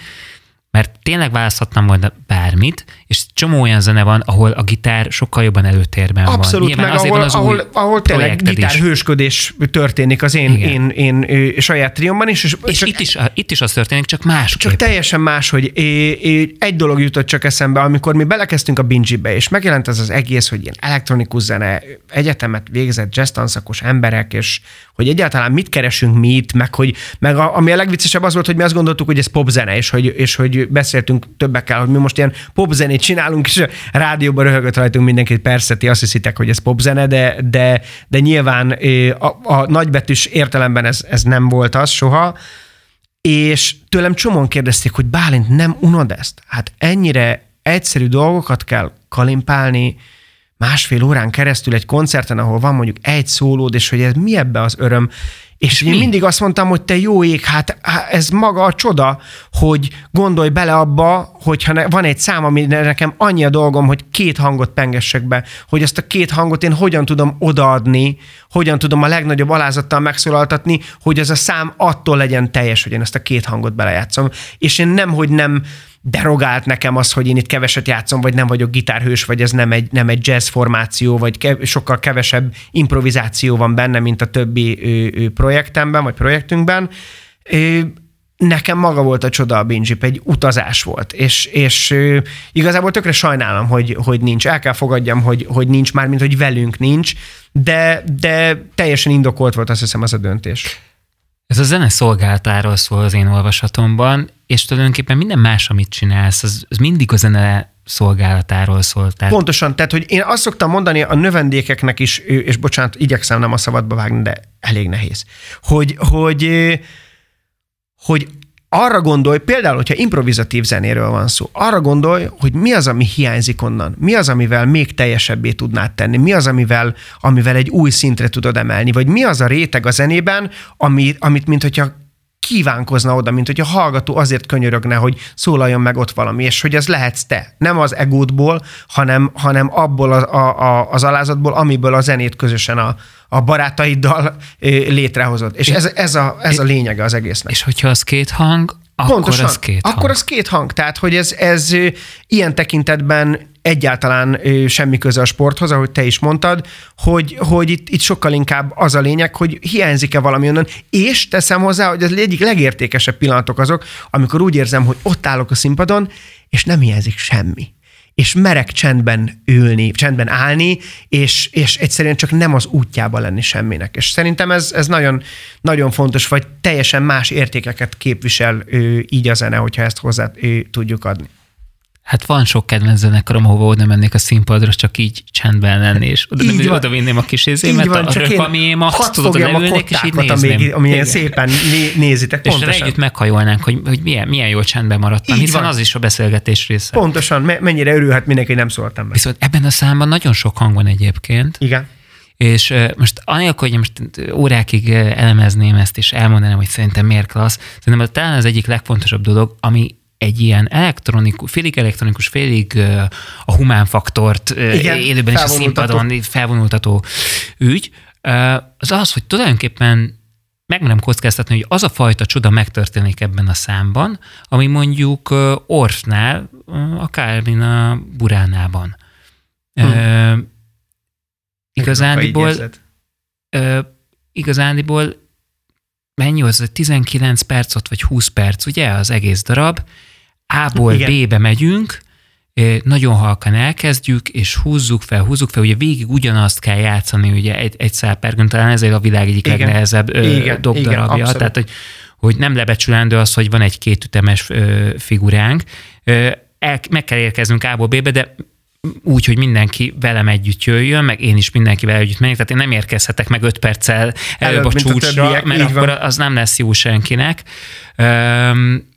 mert tényleg választhatnám volna bármit, és csomó olyan zene van, ahol a gitár sokkal jobban előtérben Abszolút, van. Abszolút, meg ahol, az ahol, ahol tényleg gitárhősködés történik az én, én, én, én saját triomban is. És, és csak, itt, is, itt is az történik, csak más. Csak teljesen más, hogy é, é, egy dolog jutott csak eszembe, amikor mi belekezdtünk a Bingy-be, és megjelent ez az egész, hogy ilyen elektronikus zene, egyetemet végzett jazz tanszakos emberek, és hogy egyáltalán mit keresünk mi itt, meg, hogy, meg a, ami a legviccesebb az volt, hogy mi azt gondoltuk, hogy ez popzene, és hogy, és hogy beszéltünk többekkel, hogy mi most ilyen popzenét csinálunk, és rádióban röhögött rajtunk mindenki, persze, ti azt hiszitek, hogy ez popzene, de, de, de nyilván a, a nagybetűs értelemben ez, ez nem volt az soha, és tőlem csomóan kérdezték, hogy Bálint, nem unod ezt? Hát ennyire egyszerű dolgokat kell kalimpálni, másfél órán keresztül egy koncerten, ahol van mondjuk egy szólód, és hogy ez mi ebbe az öröm, és én mindig azt mondtam, hogy te jó ég, hát ez maga a csoda, hogy gondolj bele abba, hogyha van egy szám, ami nekem annyi a dolgom, hogy két hangot pengessek be, hogy azt a két hangot én hogyan tudom odaadni, hogyan tudom a legnagyobb alázattal megszólaltatni, hogy az a szám attól legyen teljes, hogy én ezt a két hangot belejátszom. És én nem, hogy nem derogált nekem az, hogy én itt keveset játszom, vagy nem vagyok gitárhős, vagy ez nem egy, nem egy jazz formáció, vagy kev- sokkal kevesebb improvizáció van benne, mint a többi ő, ő projektemben, vagy projektünkben. Ő, nekem maga volt a csoda a Binjip, egy utazás volt, és, és ő, igazából tökre sajnálom, hogy, hogy nincs. El kell fogadjam, hogy, hogy nincs már, mint hogy velünk nincs, de, de teljesen indokolt volt azt hiszem az a döntés. Ez a zene szolgáltáról szól az én olvasatomban, és tulajdonképpen minden más, amit csinálsz, az, az mindig a zene szolgálatáról szól. Tehát... Pontosan, tehát hogy én azt szoktam mondani a növendékeknek is, és bocsánat, igyekszem nem a szabadba vágni, de elég nehéz, hogy, hogy, hogy arra gondolj, például, hogyha improvizatív zenéről van szó, arra gondolj, hogy mi az, ami hiányzik onnan, mi az, amivel még teljesebbé tudnád tenni, mi az, amivel, amivel egy új szintre tudod emelni, vagy mi az a réteg a zenében, ami, amit mint hogyha kívánkozna oda, mint hogy a hallgató azért könyörögne, hogy szólaljon meg ott valami, és hogy ez lehetsz te. Nem az egódból, hanem, hanem abból a, a, a, az alázatból, amiből a zenét közösen a, a barátaiddal létrehozod. És ez, ez, a, ez a lényege az egésznek. És hogyha az két hang, akkor Pontosan, az két hang. Akkor az két hang. Tehát, hogy ez, ez ilyen tekintetben egyáltalán semmi köze a sporthoz, ahogy te is mondtad, hogy, hogy itt, itt sokkal inkább az a lényeg, hogy hiányzik-e valami onnan, és teszem hozzá, hogy az egyik legértékesebb pillanatok azok, amikor úgy érzem, hogy ott állok a színpadon, és nem hiányzik semmi és merek csendben ülni, csendben állni, és, és egyszerűen csak nem az útjába lenni semminek. És szerintem ez, ez nagyon, nagyon fontos, vagy teljesen más értékeket képvisel ő, így a zene, hogyha ezt hozzá ő, tudjuk adni. Hát van sok kedvenc zenekarom, ahova oda mennék a színpadra, csak így csendben lenni, és oda, így nem, oda vinném a kis ézémet, van, a röpamiémat, tudod, oda leülnék, és így nézném. Amíg, amilyen szépen né, nézitek. És pontosan. együtt meghajolnánk, hogy, hogy milyen, milyen jó csendben maradtam, így hiszen van. az is a beszélgetés része. Pontosan, mennyire örülhet mindenki, nem szóltam meg. Viszont ebben a számban nagyon sok hang van egyébként. Igen. És most anélkül, hogy most órákig elemezném ezt, és elmondanám, hogy szerintem miért klassz, szerintem talán az egyik legfontosabb dolog, ami egy ilyen elektronikus, félig elektronikus, félig a humán faktort Igen, élőben is a színpadon felvonultató ügy, az az, hogy tulajdonképpen megmerem kockáztatni, hogy az a fajta csoda megtörténik ebben a számban, ami mondjuk Orfnál, a Buránában. Hm. igazándiból, igazándiból mennyi az, 19 perc vagy 20 perc, ugye, az egész darab, a-ból B-be megyünk, nagyon halkan elkezdjük, és húzzuk fel, húzzuk fel, ugye végig ugyanazt kell játszani, ugye egy, egy szálpergön, talán ezért a világ egyik igen. legnehezebb igen, dobdarabja, igen, tehát hogy, hogy nem lebecsülendő az, hogy van egy kétütemes ö, figuránk, ö, el, meg kell érkeznünk A-ból B-be, de úgy, hogy mindenki velem együtt jöjjön, meg én is mindenkivel együtt megyek, tehát én nem érkezhetek meg öt perccel előbb, előbb a csúcsra, a mert akkor van. az nem lesz jó senkinek. Üm,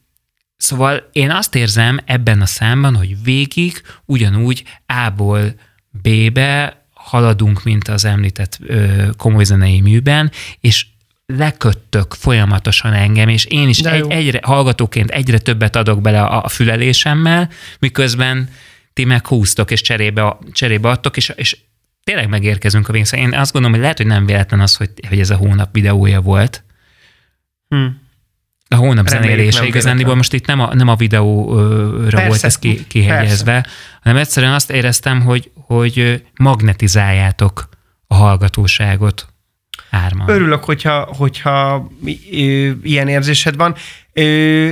Szóval én azt érzem ebben a számban, hogy végig ugyanúgy A-ból B-be haladunk, mint az említett ö, komoly zenei műben, és leköttök folyamatosan engem, és én is egy, egyre, hallgatóként egyre többet adok bele a, a fülelésemmel, miközben ti meg húztok, és cserébe, cserébe adtok, és, és tényleg megérkezünk a végén. Én azt gondolom, hogy lehet, hogy nem véletlen az, hogy, hogy ez a hónap videója volt. Hmm. A hónap zenélése igazándiból most itt nem a, nem a videóra persze, volt ez ki, kihegyezve, persze. hanem egyszerűen azt éreztem, hogy, hogy magnetizáljátok a hallgatóságot hárman. Örülök, hogyha, hogyha ilyen érzésed van.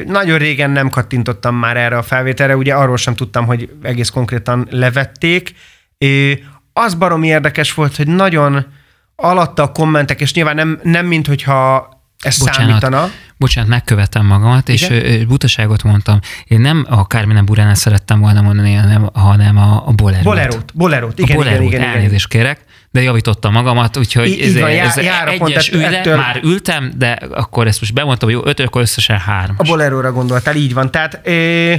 Nagyon régen nem kattintottam már erre a felvételre, ugye arról sem tudtam, hogy egész konkrétan levették. Az barom érdekes volt, hogy nagyon alatta a kommentek, és nyilván nem, nem mint hogyha ez bocsánat, számítana. Bocsánat, megkövetem magamat, Igen? és butaságot mondtam. Én nem a Carmine Buránál szerettem volna mondani, hanem, hanem a, a Bolerót. Bolerót, Bolerót. Igen, a Bolerót, igen, igen, elnézést kérek, de javítottam magamat, úgyhogy I, ez, van, ez jár, egyes pont üle, ettől... már ültem, de akkor ezt most bemondtam, hogy jó, öt, akkor összesen három. A Boleróra gondoltál, így van. Tehát ö,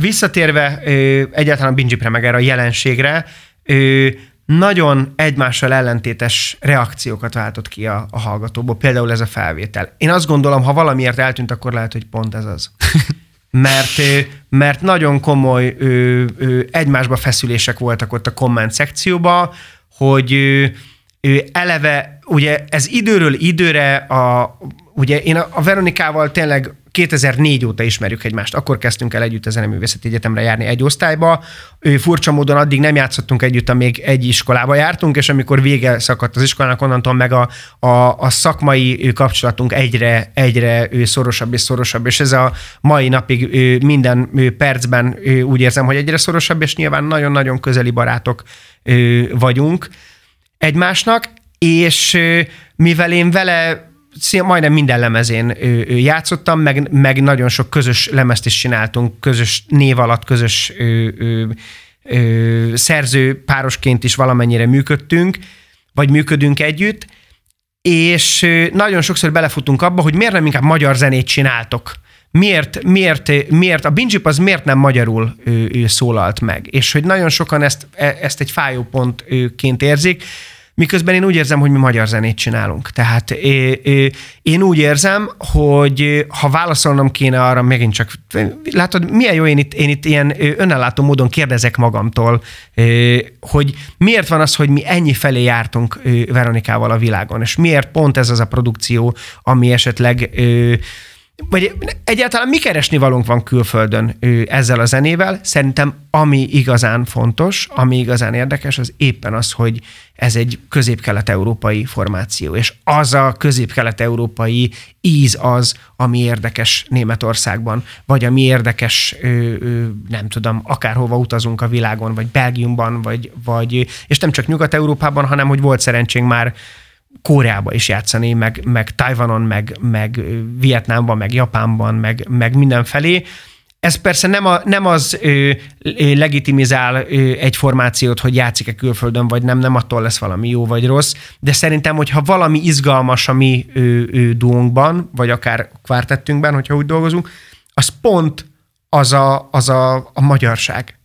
visszatérve ö, egyáltalán a Bingy meg erre a jelenségre, ö, nagyon egymással ellentétes reakciókat váltott ki a, a hallgatóból, például ez a felvétel. Én azt gondolom, ha valamiért eltűnt, akkor lehet, hogy pont ez az. Mert, mert nagyon komoly ö, ö, egymásba feszülések voltak ott a komment szekcióban, hogy ö, ö, eleve, ugye ez időről időre, a, ugye én a, a Veronikával tényleg 2004 óta ismerjük egymást, akkor kezdtünk el együtt a Zeneművészeti Egyetemre járni egy osztályba. Ő furcsa módon addig nem játszottunk együtt, amíg egy iskolába jártunk, és amikor vége szakadt az iskolának, onnantól meg a, a, a szakmai kapcsolatunk egyre, egyre szorosabb és szorosabb, és ez a mai napig minden percben úgy érzem, hogy egyre szorosabb, és nyilván nagyon-nagyon közeli barátok vagyunk egymásnak, és mivel én vele majdnem minden lemezén játszottam, meg, meg nagyon sok közös lemezt is csináltunk, közös név alatt, közös ö, ö, ö, szerző párosként is valamennyire működtünk, vagy működünk együtt, és nagyon sokszor belefutunk abba, hogy miért nem inkább magyar zenét csináltok. Miért, miért, miért a Binjip az miért nem magyarul ő, ő szólalt meg, és hogy nagyon sokan ezt, e, ezt egy fájó pontként érzik, miközben én úgy érzem, hogy mi magyar zenét csinálunk. Tehát én úgy érzem, hogy ha válaszolnom kéne arra, megint csak, látod, milyen jó, én itt, én itt ilyen önellátó módon kérdezek magamtól, hogy miért van az, hogy mi ennyi felé jártunk Veronikával a világon, és miért pont ez az a produkció, ami esetleg vagy egyáltalán mi keresni valónk van külföldön ezzel a zenével? Szerintem ami igazán fontos, ami igazán érdekes, az éppen az, hogy ez egy közép-kelet-európai formáció, és az a közép-kelet-európai íz az, ami érdekes Németországban, vagy ami érdekes, nem tudom, akárhova utazunk a világon, vagy Belgiumban, vagy, vagy és nem csak Nyugat-Európában, hanem hogy volt szerencsénk már Koreába is játszani, meg, meg Tajvanon, meg, meg Vietnámban, meg Japánban, meg, meg mindenfelé. Ez persze nem, a, nem az ö, legitimizál ö, egy formációt, hogy játszik-e külföldön, vagy nem, nem attól lesz valami jó vagy rossz, de szerintem, hogyha valami izgalmas a mi ö, ö, duónkban, vagy akár kvártettünkben, hogyha úgy dolgozunk, az pont az a, az a, a magyarság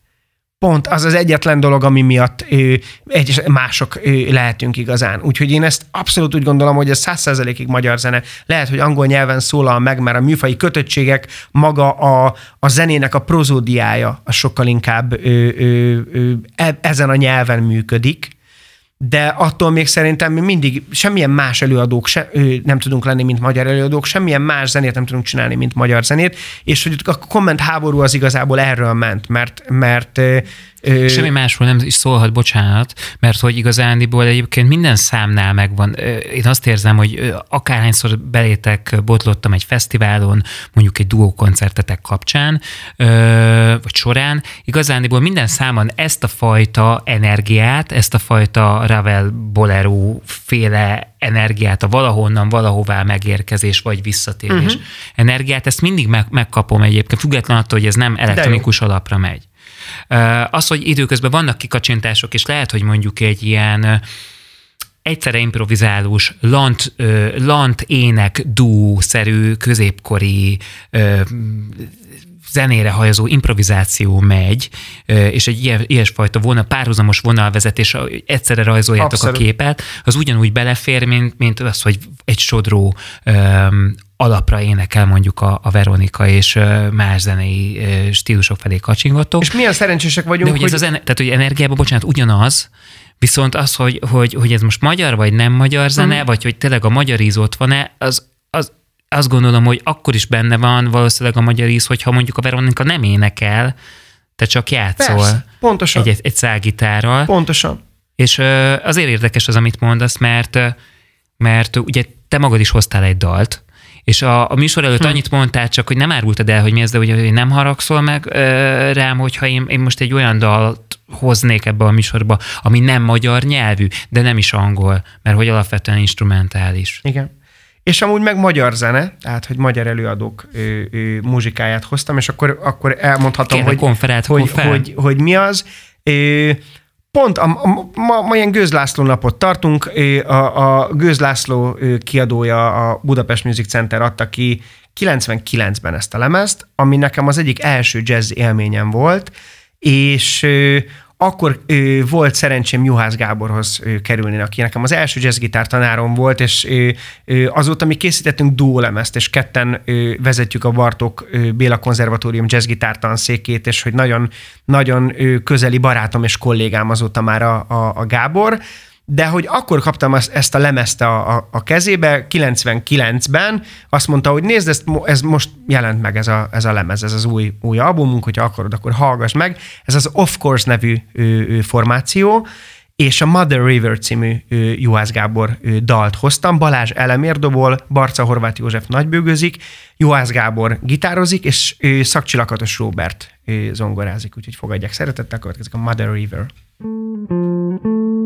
pont az az egyetlen dolog, ami miatt ő, egy, mások ő, lehetünk igazán. Úgyhogy én ezt abszolút úgy gondolom, hogy ez száz százalékig magyar zene. Lehet, hogy angol nyelven szólal meg, mert a műfai kötöttségek, maga a, a zenének a prozódiája, az sokkal inkább ő, ő, ő, e, ezen a nyelven működik, de attól még szerintem mi mindig semmilyen más előadók se, nem tudunk lenni, mint magyar előadók, semmilyen más zenét nem tudunk csinálni, mint magyar zenét, és hogy a komment háború az igazából erről ment, mert, mert Semmi másról nem is szólhat, bocsánat, mert hogy igazándiból egyébként minden számnál megvan. Én azt érzem, hogy akárhányszor belétek, botlottam egy fesztiválon, mondjuk egy duó koncertetek kapcsán, vagy során, igazándiból minden számon ezt a fajta energiát, ezt a fajta Ravel Bolero féle energiát, a valahonnan valahová megérkezés vagy visszatérés uh-huh. energiát, ezt mindig meg, megkapom egyébként, függetlenül attól, hogy ez nem elektronikus alapra megy. Az, hogy időközben vannak kikacsintások, és lehet, hogy mondjuk egy ilyen egyszerre improvizálós, lant, lant ének dú-szerű, középkori zenére hajazó improvizáció megy, és egy ilyen, ilyesfajta vonal, párhuzamos vonalvezetés, egyszerre rajzoljátok Abszolút. a képet, az ugyanúgy belefér, mint, mint az, hogy egy sodró um, alapra énekel mondjuk a, a Veronika, és más zenei stílusok felé kacsingatok. És milyen szerencsések vagyunk, De hogy, hogy... Ez az, tehát, hogy energiában, bocsánat, ugyanaz, viszont az, hogy, hogy, hogy ez most magyar vagy nem magyar zene, hmm. vagy hogy tényleg a magyar íz ott van-e, az, az azt gondolom, hogy akkor is benne van valószínűleg a magyar íz, hogyha mondjuk a Veronika nem énekel, te csak játszol Persze, pontosan. egy, egy szágitárral. Pontosan. És azért érdekes az, amit mondasz, mert, mert ugye te magad is hoztál egy dalt, és a, a műsor előtt hm. annyit mondtál csak, hogy nem árultad el, hogy mi ez, de hogy nem haragszol meg ö, rám, hogyha én, én most egy olyan dalt hoznék ebbe a műsorba, ami nem magyar nyelvű, de nem is angol, mert hogy alapvetően instrumentális. Igen. És amúgy meg magyar zene, tehát hogy magyar előadók ő, ő, muzsikáját hoztam, és akkor, akkor elmondhatom, Kérlek, hogy, konferát, hogy, hogy, hogy, hogy mi az. Ő, pont a, a, ma, ma ilyen Gőzlászló napot tartunk, a, a Gőzlászló kiadója, a Budapest Music Center adta ki 99-ben ezt a lemezt, ami nekem az egyik első jazz élményem volt, és akkor ö, volt szerencsém Juhász Gáborhoz ö, kerülni, aki nekem az első jazzgitár tanárom volt, és ö, ö, azóta mi készítettünk duólemezt, és ketten ö, vezetjük a Bartók ö, Béla Konzervatórium jazzgitár tanszékét, és hogy nagyon, nagyon ö, közeli barátom és kollégám azóta már a, a, a Gábor, de hogy akkor kaptam ezt a lemezt a, a, a kezébe, 99-ben, azt mondta, hogy nézd, ezt, ez most jelent meg ez a, ez a lemez, ez az új, új albumunk, hogyha akarod, akkor hallgass meg. Ez az Of Course nevű ő, ő, formáció, és a Mother River című ő, Juhász Gábor ő, dalt hoztam. Balázs elemérdobol, Barca Horváth József nagybőgözik, Juhász Gábor gitározik, és ő, Szakcsilakatos Robert ő, zongorázik, úgyhogy fogadják szeretettel, következik a Mother River. thank you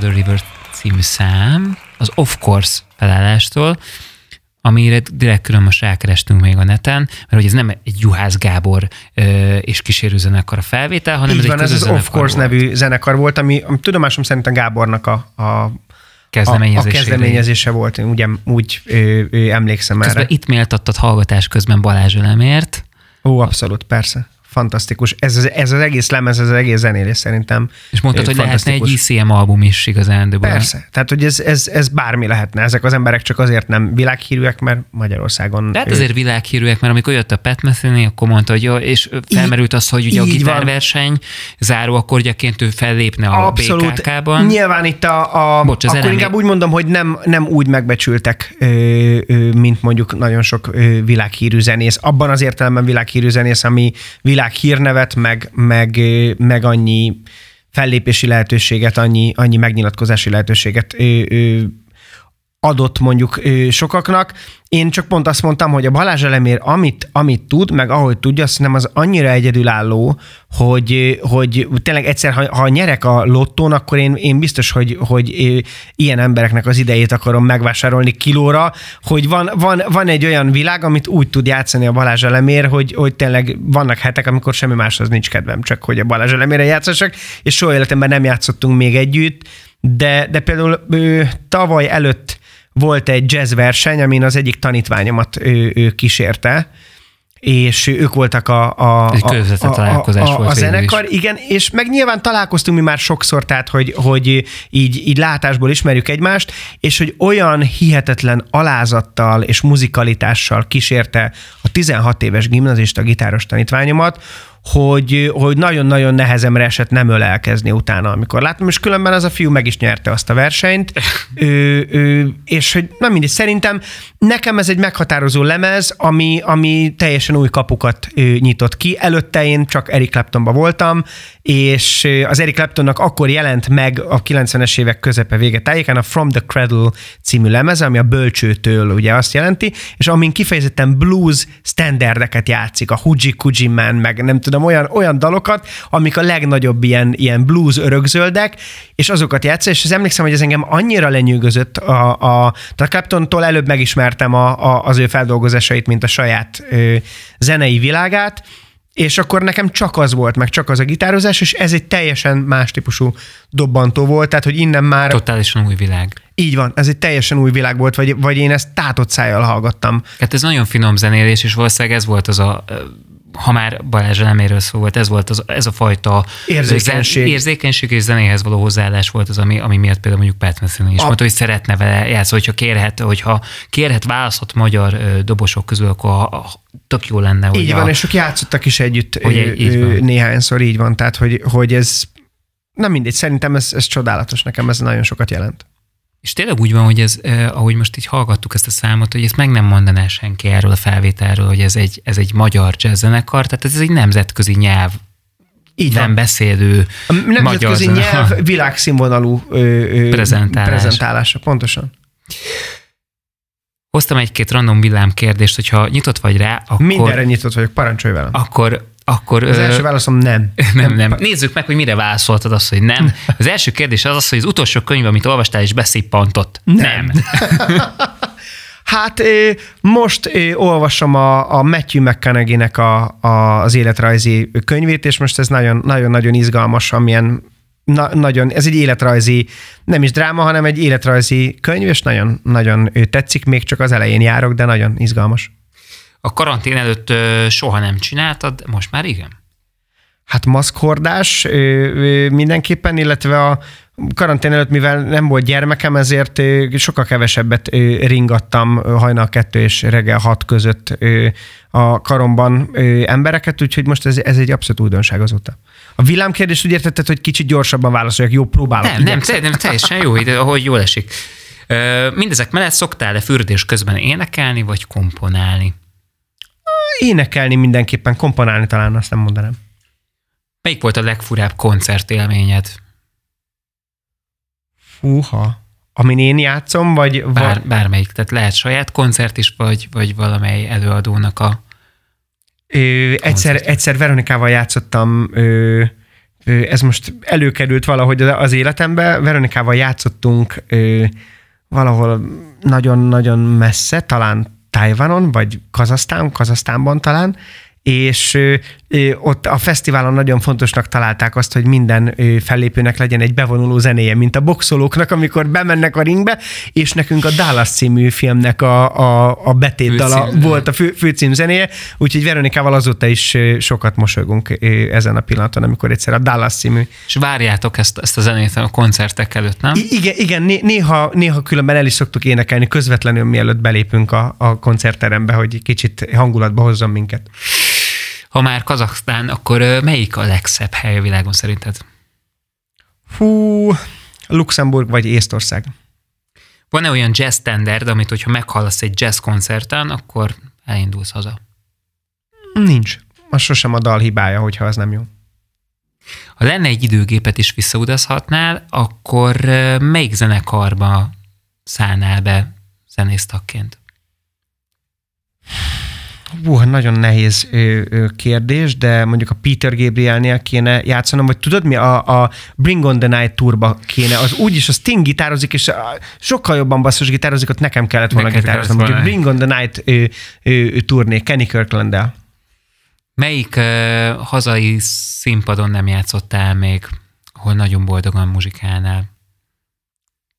Mother River című szám, az Of Course felállástól, amire direkt külön most rákerestünk még a neten, mert hogy ez nem egy Juhász Gábor ö, és kísérő zenekar a felvétel, hanem Így ez van, egy ez az Of Course volt. nevű zenekar volt, ami, ami tudomásom szerint a Gábornak a, a, a, a kezdeményezése volt. Én ugye úgy ö, ö, emlékszem Közben erre. itt méltattad hallgatás közben Balázs Ölemért. Ó, abszolút, persze. Fantasztikus. Ez, az- ez az egész lemez, ez az egész zenélés szerintem. És mondtad, hogy lehetne egy. ICM album is igazán. Persze. Tehát, hogy ez, ez, ez bármi lehetne. Ezek az emberek csak azért nem világhírűek, mert Magyarországon... Tehát ö, azért világhírűek, mert amikor jött a Pat Metheny, akkor mondta, hogy jó, és felmerült az, hogy ugye a gitárverseny záró akkordjaként ő fellépne a Abszolút. BKK-ban. Nyilván itt a, a Bocs, az akkor elemi- inkább úgy mondom, hogy nem, nem úgy megbecsültek, mint mondjuk nagyon sok világhírű zenész. Abban az értelemben világhírű zenész, ami világhírnevet, meg, meg, meg annyi fellépési lehetőséget, annyi, annyi megnyilatkozási lehetőséget adott mondjuk sokaknak. Én csak pont azt mondtam, hogy a Balázs Elemér, amit, amit tud, meg ahogy tudja, nem az annyira egyedülálló, hogy, hogy tényleg egyszer, ha, ha nyerek a lottón, akkor én, én biztos, hogy, hogy ilyen embereknek az idejét akarom megvásárolni kilóra, hogy van, van, van egy olyan világ, amit úgy tud játszani a Balázs Elemér, hogy, hogy tényleg vannak hetek, amikor semmi máshoz nincs kedvem, csak hogy a Balázs Elemére játszassak, és soha életemben nem játszottunk még együtt, de, de például ö, tavaly előtt volt egy jazz verseny, amin az egyik tanítványomat ő, ő kísérte, és ők voltak a, a, Egy a, a, találkozás a, a végül zenekar, igen, és meg nyilván találkoztunk mi már sokszor, tehát hogy, hogy így, így látásból ismerjük egymást, és hogy olyan hihetetlen alázattal és muzikalitással kísérte a 16 éves gimnazista gitáros tanítványomat, hogy, hogy nagyon-nagyon nehezemre esett nem ölelkezni utána, amikor láttam, és különben az a fiú meg is nyerte azt a versenyt, ő, ő, és hogy nem mindegy, szerintem nekem ez egy meghatározó lemez, ami, ami teljesen új kapukat ő, nyitott ki. Előtte én csak Eric Claptonba voltam, és az Eric Claptonnak akkor jelent meg a 90-es évek közepe vége tájékán a From the Cradle című lemeze, ami a bölcsőtől ugye azt jelenti, és amin kifejezetten blues standardeket játszik, a Hoogie Coogie Man, meg nem tudom, olyan, olyan dalokat, amik a legnagyobb ilyen, ilyen blues örökzöldek, és azokat játszik, és az emlékszem, hogy ez engem annyira lenyűgözött a, a, a Claptontól előbb megismertem a, a, az ő feldolgozásait, mint a saját ö, zenei világát, és akkor nekem csak az volt, meg csak az a gitározás, és ez egy teljesen más típusú dobbantó volt, tehát hogy innen már Totálisan új világ. így van, ez egy teljesen új világ volt, vagy, vagy én ezt tátott szájjal hallgattam. Hát ez nagyon finom zenélés, és valószínűleg ez volt az a ha már Balázs eleméről szó volt, ez volt az, ez a fajta Érzékenység. Zen, érzékenység és zenéhez való hozzáállás volt az, ami, ami miatt például mondjuk Pat Metheny is A- mondta, hogy szeretne vele játszani, hogyha kérhet, hogyha kérhet választhat magyar dobosok közül, akkor a, a, tök jó lenne, hogy Így a, van, és ők játszottak is együtt Hogy ő, így van. néhányszor, így van, tehát hogy, hogy ez, na mindegy, szerintem ez, ez csodálatos, nekem ez nagyon sokat jelent. És tényleg úgy van, hogy ez, eh, ahogy most így hallgattuk ezt a számot, hogy ezt meg nem mondaná senki erről a felvételről, hogy ez egy, ez egy magyar jazz zenekar, tehát ez egy nemzetközi nyelv Így nem van. beszélő A nemzetközi magyar nyelv világszínvonalú ö, ö, Prezentálás. prezentálása, pontosan. Hoztam egy-két random villám kérdést, hogyha nyitott vagy rá, akkor... Mindenre nyitott vagyok, parancsolj velem. Akkor, akkor Az első válaszom nem. nem, nem. Nézzük meg, hogy mire válaszoltad azt, hogy nem. Az első kérdés az az, hogy az utolsó könyv, amit olvastál, és beszippantott. Nem. Hát ö, most olvasom a, a Matthew McConaughey-nek a, a, az életrajzi könyvét, és most ez nagyon- nagyon-nagyon izgalmas, amilyen na, nagyon, ez egy életrajzi, nem is dráma, hanem egy életrajzi könyv, és nagyon, nagyon ö, tetszik, még csak az elején járok, de nagyon izgalmas. A karantén előtt soha nem csináltad, most már igen? Hát maszkhordás mindenképpen, illetve a karantén előtt, mivel nem volt gyermekem, ezért sokkal kevesebbet ringattam hajnal kettő és reggel hat között a karomban embereket, úgyhogy most ez, ez egy abszolút újdonság azóta. A villámkérdést úgy értetted, hogy kicsit gyorsabban válaszoljak, jó, próbálok. Nem, nem, te, nem, teljesen jó, ide, ahogy jól esik. Mindezek mellett szoktál-e fürdés közben énekelni, vagy komponálni? Énekelni mindenképpen, komponálni talán, azt nem mondanám. Melyik volt a legfurább koncertélményed? Húha. Amin én játszom, vagy... Bár, bármelyik, tehát lehet saját koncert is, vagy, vagy valamely előadónak a... Ö, egyszer, egyszer Veronikával játszottam ö, ez most előkerült valahogy az életembe. Veronikával játszottunk valahol nagyon-nagyon messze, talán Tajvanon, vagy Kazasztán, Kazasztánban talán, és ott a fesztiválon nagyon fontosnak találták azt, hogy minden fellépőnek legyen egy bevonuló zenéje, mint a boxolóknak, amikor bemennek a ringbe, és nekünk a Dallas című filmnek a, a, a betétdala volt a fő, főcím zenéje, úgyhogy Veronikával azóta is sokat mosolygunk ezen a pillanaton, amikor egyszer a Dallas című. És várjátok ezt, ezt a zenét a koncertek előtt, nem? I- igen, igen néha, néha különben el is szoktuk énekelni közvetlenül, mielőtt belépünk a, a koncertterembe, hogy kicsit hangulatba hozzon minket. Ha már Kazaksztán, akkor melyik a legszebb hely a világon szerinted? Fú, Luxemburg vagy Észtország. Van-e olyan jazz standard, amit hogyha meghallasz egy jazz koncerten, akkor elindulsz haza? Nincs. Az sosem a dal hibája, hogyha az nem jó. Ha lenne egy időgépet is visszautazhatnál, akkor melyik zenekarba szállnál be zenésztakként? Hú, hát nagyon nehéz ö, ö, kérdés, de mondjuk a Peter Gabrielnél kéne játszanom, vagy tudod mi, a, a Bring on the Night tourba kéne, az úgyis a Sting gitározik, és a, sokkal jobban basszus gitározik, ott nekem kellett volna gitározni. Mondjuk Bring on the Night ö, ö, ö, turné, Kenny kirkland -el. Melyik ö, hazai színpadon nem játszottál még, ahol nagyon boldogan muzsikálnál?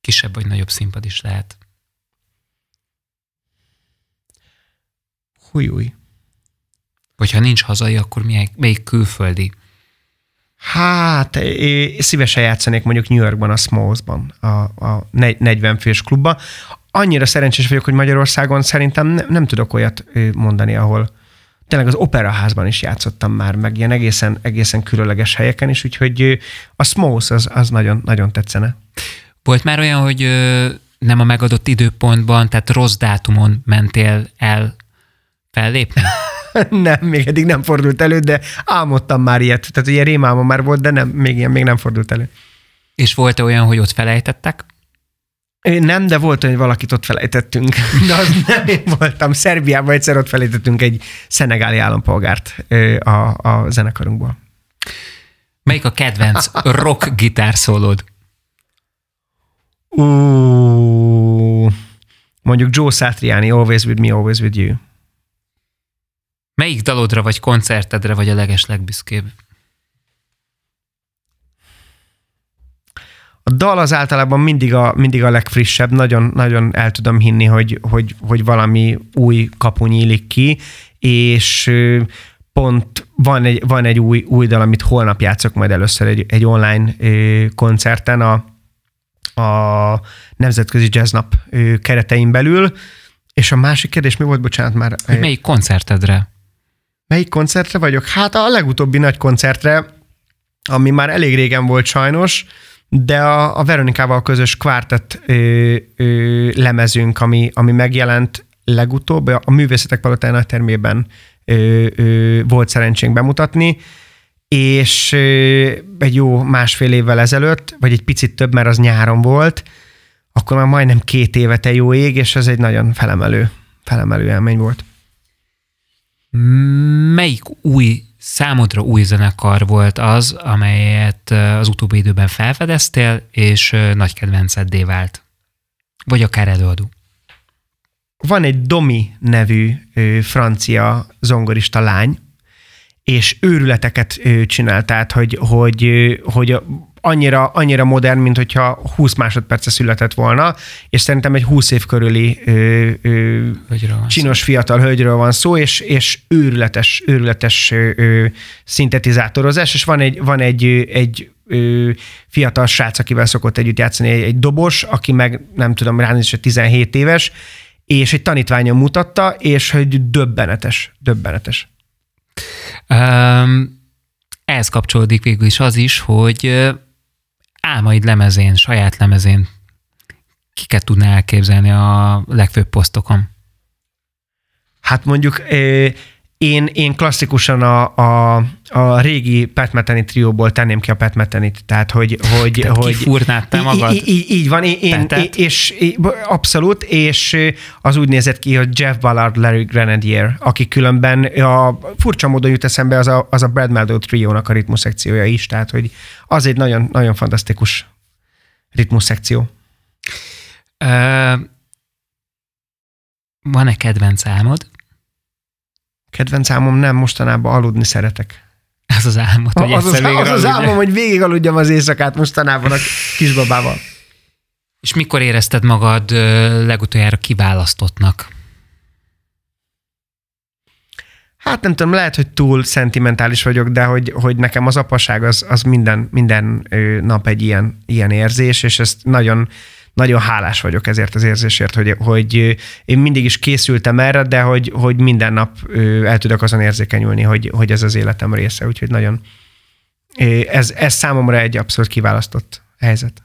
Kisebb vagy nagyobb színpad is lehet. Hújúj. Vagy ha nincs hazai, akkor melyik, melyik külföldi? Hát, én szívesen játszanék mondjuk New Yorkban, a Smalls-ban, a, a 40 fős klubban. Annyira szerencsés vagyok, hogy Magyarországon szerintem ne, nem tudok olyat mondani, ahol tényleg az operaházban is játszottam már, meg ilyen egészen, egészen különleges helyeken is, úgyhogy a Smalls az, az nagyon, nagyon tetszene. Volt már olyan, hogy nem a megadott időpontban, tehát rossz dátumon mentél el fellépni? nem, még eddig nem fordult elő, de álmodtam már ilyet. Tehát ugye rémálma már volt, de nem, még ilyen még nem fordult elő. És volt -e olyan, hogy ott felejtettek? Nem, de volt olyan, hogy valakit ott felejtettünk. De az nem én voltam. Szerbiában egyszer ott felejtettünk egy szenegáli állampolgárt a, a zenekarunkból. Melyik a kedvenc rock gitárszólód? Uh, mondjuk Joe Satriani, Always With Me, Always With You. Melyik dalodra vagy koncertedre vagy a leges legbüszkébb? A dal az általában mindig a, mindig a legfrissebb, nagyon, nagyon el tudom hinni, hogy, hogy, hogy valami új kapu nyílik ki, és pont van egy, van egy új, új dal, amit holnap játszok majd először egy, egy online koncerten a, a Nemzetközi Jazznap keretein belül, és a másik kérdés mi volt, bocsánat már? Hogy melyik koncertedre? Melyik koncertre vagyok? Hát a legutóbbi nagy koncertre, ami már elég régen volt sajnos, de a, a Veronikával közös kvártett ö, ö, lemezünk, ami, ami megjelent legutóbb, a Művészetek Palotája nagy termében ö, ö, volt szerencsénk bemutatni, és ö, egy jó másfél évvel ezelőtt, vagy egy picit több, mert az nyáron volt, akkor már majdnem két éve te jó ég, és ez egy nagyon felemelő, felemelő élmény volt. Melyik új, számodra új zenekar volt az, amelyet az utóbbi időben felfedeztél, és nagy kedvenceddé vált? Vagy akár előadó? Van egy Domi nevű francia zongorista lány, és őrületeket csinál, tehát hogy, hogy, hogy annyira, annyira modern, mint hogyha 20 másodperce született volna, és szerintem egy 20 év körüli ö, ö, csinos szó. fiatal hölgyről van szó, és, és őrületes, őrületes ö, szintetizátorozás, és van egy, van egy, egy ö, fiatal srác, akivel szokott együtt játszani, egy, egy dobos, aki meg nem tudom, ránézésre 17 éves, és egy tanítványon mutatta, és hogy döbbenetes, döbbenetes. Um, ehhez kapcsolódik végül is az is, hogy álmaid lemezén, saját lemezén kiket tudná elképzelni a legfőbb posztokon? Hát mondjuk én, én klasszikusan a, a, a régi Pat Metheny trióból tenném ki a Pat metheny tehát hogy... hogy, tehát hogy kifúrnád te magad? Így, így, így van, én, én, és abszolút, és az úgy nézett ki, hogy Jeff Ballard, Larry Grenadier, aki különben a furcsa módon jut eszembe az a, az a Brad Meldo triónak a ritmus szekciója is, tehát hogy az egy nagyon, nagyon fantasztikus ritmus szekció. Uh, van-e kedvenc álmod? Kedvenc álmom nem, mostanában aludni szeretek. Ez az álmod, hogy az, az, az, az álmom, hogy végig aludjam az éjszakát mostanában a kisbabával. És mikor érezted magad legutoljára kiválasztottnak? Hát nem tudom, lehet, hogy túl szentimentális vagyok, de hogy, hogy nekem az apaság az, az minden, minden nap egy ilyen, ilyen érzés, és ezt nagyon, nagyon hálás vagyok ezért az érzésért, hogy, hogy én mindig is készültem erre, de hogy, hogy minden nap el tudok azon érzékenyülni, hogy, hogy ez az életem része, úgyhogy nagyon ez, ez számomra egy abszolút kiválasztott helyzet.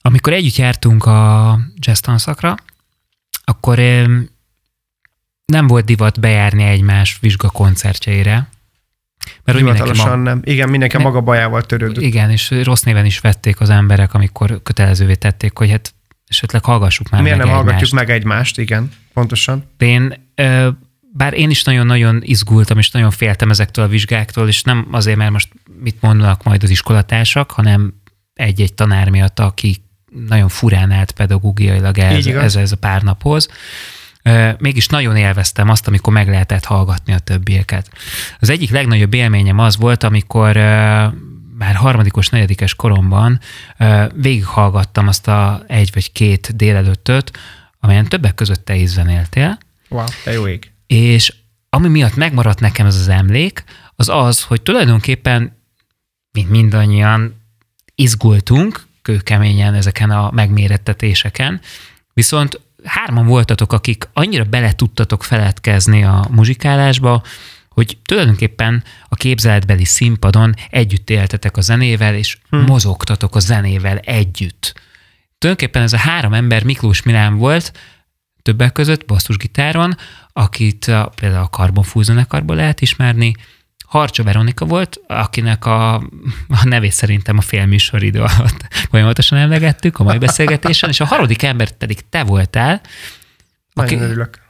Amikor együtt jártunk a jazz tanszakra, akkor nem volt divat bejárni egymás vizsgakoncertjeire, mert Hivatalosan ma... nem. Igen, mindenki ne... maga bajával törődött. Igen, és rossz néven is vették az emberek, amikor kötelezővé tették, hogy hát esetleg hallgassuk már Miért meg nem egymást. hallgatjuk meg egymást, igen, pontosan. De én, bár én is nagyon-nagyon izgultam, és nagyon féltem ezektől a vizsgáktól, és nem azért, mert most mit mondanak majd az iskolatársak, hanem egy-egy tanár miatt, aki nagyon furán állt pedagógiailag ez, ez, ez a pár naphoz mégis nagyon élveztem azt, amikor meg lehetett hallgatni a többieket. Az egyik legnagyobb élményem az volt, amikor már harmadikos, negyedikes koromban végighallgattam azt a egy vagy két délelőttöt, amelyen többek között te is zenéltél. Wow, te jó ég. És ami miatt megmaradt nekem ez az emlék, az az, hogy tulajdonképpen, mint mindannyian, izgultunk kőkeményen ezeken a megmérettetéseken, viszont hárman voltatok, akik annyira bele tudtatok feledkezni a muzsikálásba, hogy tulajdonképpen a képzeletbeli színpadon együtt éltetek a zenével, és hmm. mozogtatok a zenével együtt. Tulajdonképpen ez a három ember Miklós Milán volt, többek között basszusgitáron, akit a, például a Carbon Fúz zenekarból lehet ismerni, Harcsa Veronika volt, akinek a, a nevét szerintem a félműsoridő alatt folyamatosan emlegettük a mai beszélgetésen, és a harmadik ember pedig te voltál, aki,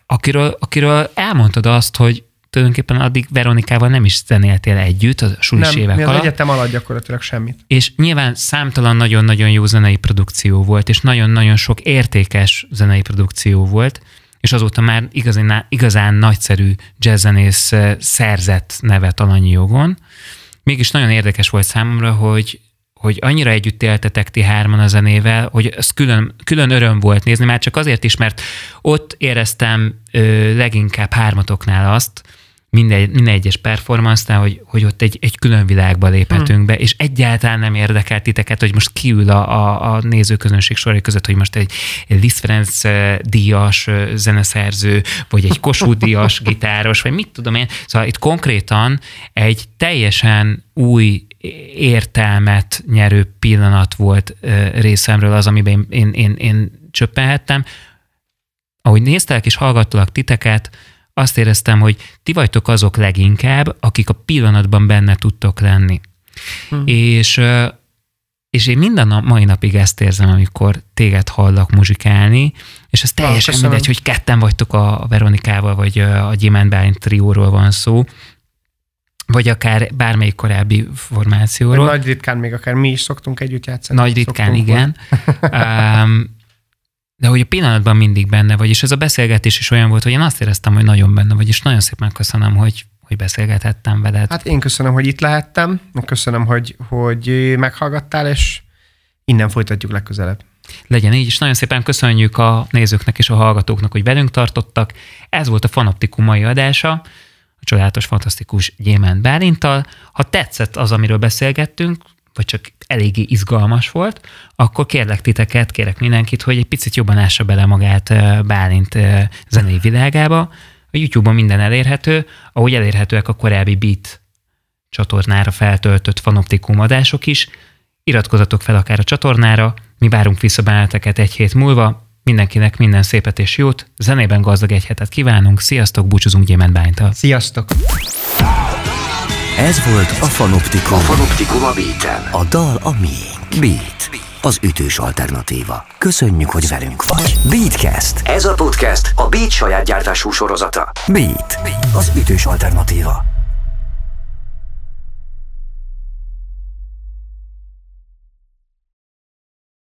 akiről, akiről elmondtad azt, hogy tulajdonképpen addig Veronikával nem is zenéltél együtt a sulis nem, évek mi alatt. egyetem alatt gyakorlatilag semmit. És nyilván számtalan nagyon-nagyon jó zenei produkció volt, és nagyon-nagyon sok értékes zenei produkció volt, és azóta már igazán, igazán nagyszerű jazzzenész szerzett nevet Alanyi jogon. Mégis nagyon érdekes volt számomra, hogy hogy annyira együtt éltetek ti hárman a zenével, hogy ez külön, külön öröm volt nézni, már csak azért is, mert ott éreztem ö, leginkább hármatoknál azt, minden, minden egyes performance hogy, hogy ott egy, egy külön világba léphetünk hmm. be, és egyáltalán nem érdekel titeket, hogy most kiül a, a, a nézőközönség sorai között, hogy most egy, egy Liszt Ferenc díjas zeneszerző, vagy egy Kossuth díjas gitáros, vagy mit tudom én. Szóval itt konkrétan egy teljesen új értelmet nyerő pillanat volt részemről az, amiben én, én, én, én csöppenhettem. Ahogy néztelek és hallgattalak titeket, azt éreztem, hogy ti vagytok azok leginkább, akik a pillanatban benne tudtok lenni. Hmm. És, és én minden nap, mai napig ezt érzem, amikor téged hallak muzsikálni, és ez teljesen Köszönöm. mindegy, hogy ketten vagytok a Veronikával, vagy a Gyémánt Bálint trióról van szó, vagy akár bármelyik korábbi formációról. Nagy ritkán még akár mi is szoktunk együtt játszani. Nagy ritkán, igen. um, de hogy a pillanatban mindig benne vagy, és ez a beszélgetés is olyan volt, hogy én azt éreztem, hogy nagyon benne vagy, és nagyon szépen köszönöm, hogy, hogy beszélgethettem veled. Hát én köszönöm, hogy itt lehettem, köszönöm, hogy, hogy meghallgattál, és innen folytatjuk legközelebb. Legyen így, és nagyon szépen köszönjük a nézőknek és a hallgatóknak, hogy velünk tartottak. Ez volt a Fanoptikum mai adása, a csodálatos, fantasztikus Gyémánt Bálintal. Ha tetszett az, amiről beszélgettünk, vagy csak eléggé izgalmas volt, akkor kérlek titeket, kérek mindenkit, hogy egy picit jobban ássa bele magát Bálint zenei világába. A YouTube-on minden elérhető, ahogy elérhetőek a korábbi Beat csatornára feltöltött fanoptikum adások is. Iratkozatok fel akár a csatornára, mi várunk vissza benneteket egy hét múlva. mindenkinek minden szépet és jót, zenében gazdag egy hetet kívánunk, sziasztok, búcsúzunk Gyémánt Bánytal. Sziasztok! Ez volt a Fanoptikum. A Fanoptikum a beat A dal a miénk. Beat. Az ütős alternatíva. Köszönjük, hogy velünk vagy. Beatcast. Ez a podcast a Beat saját gyártású sorozata. Beat. Az ütős alternatíva.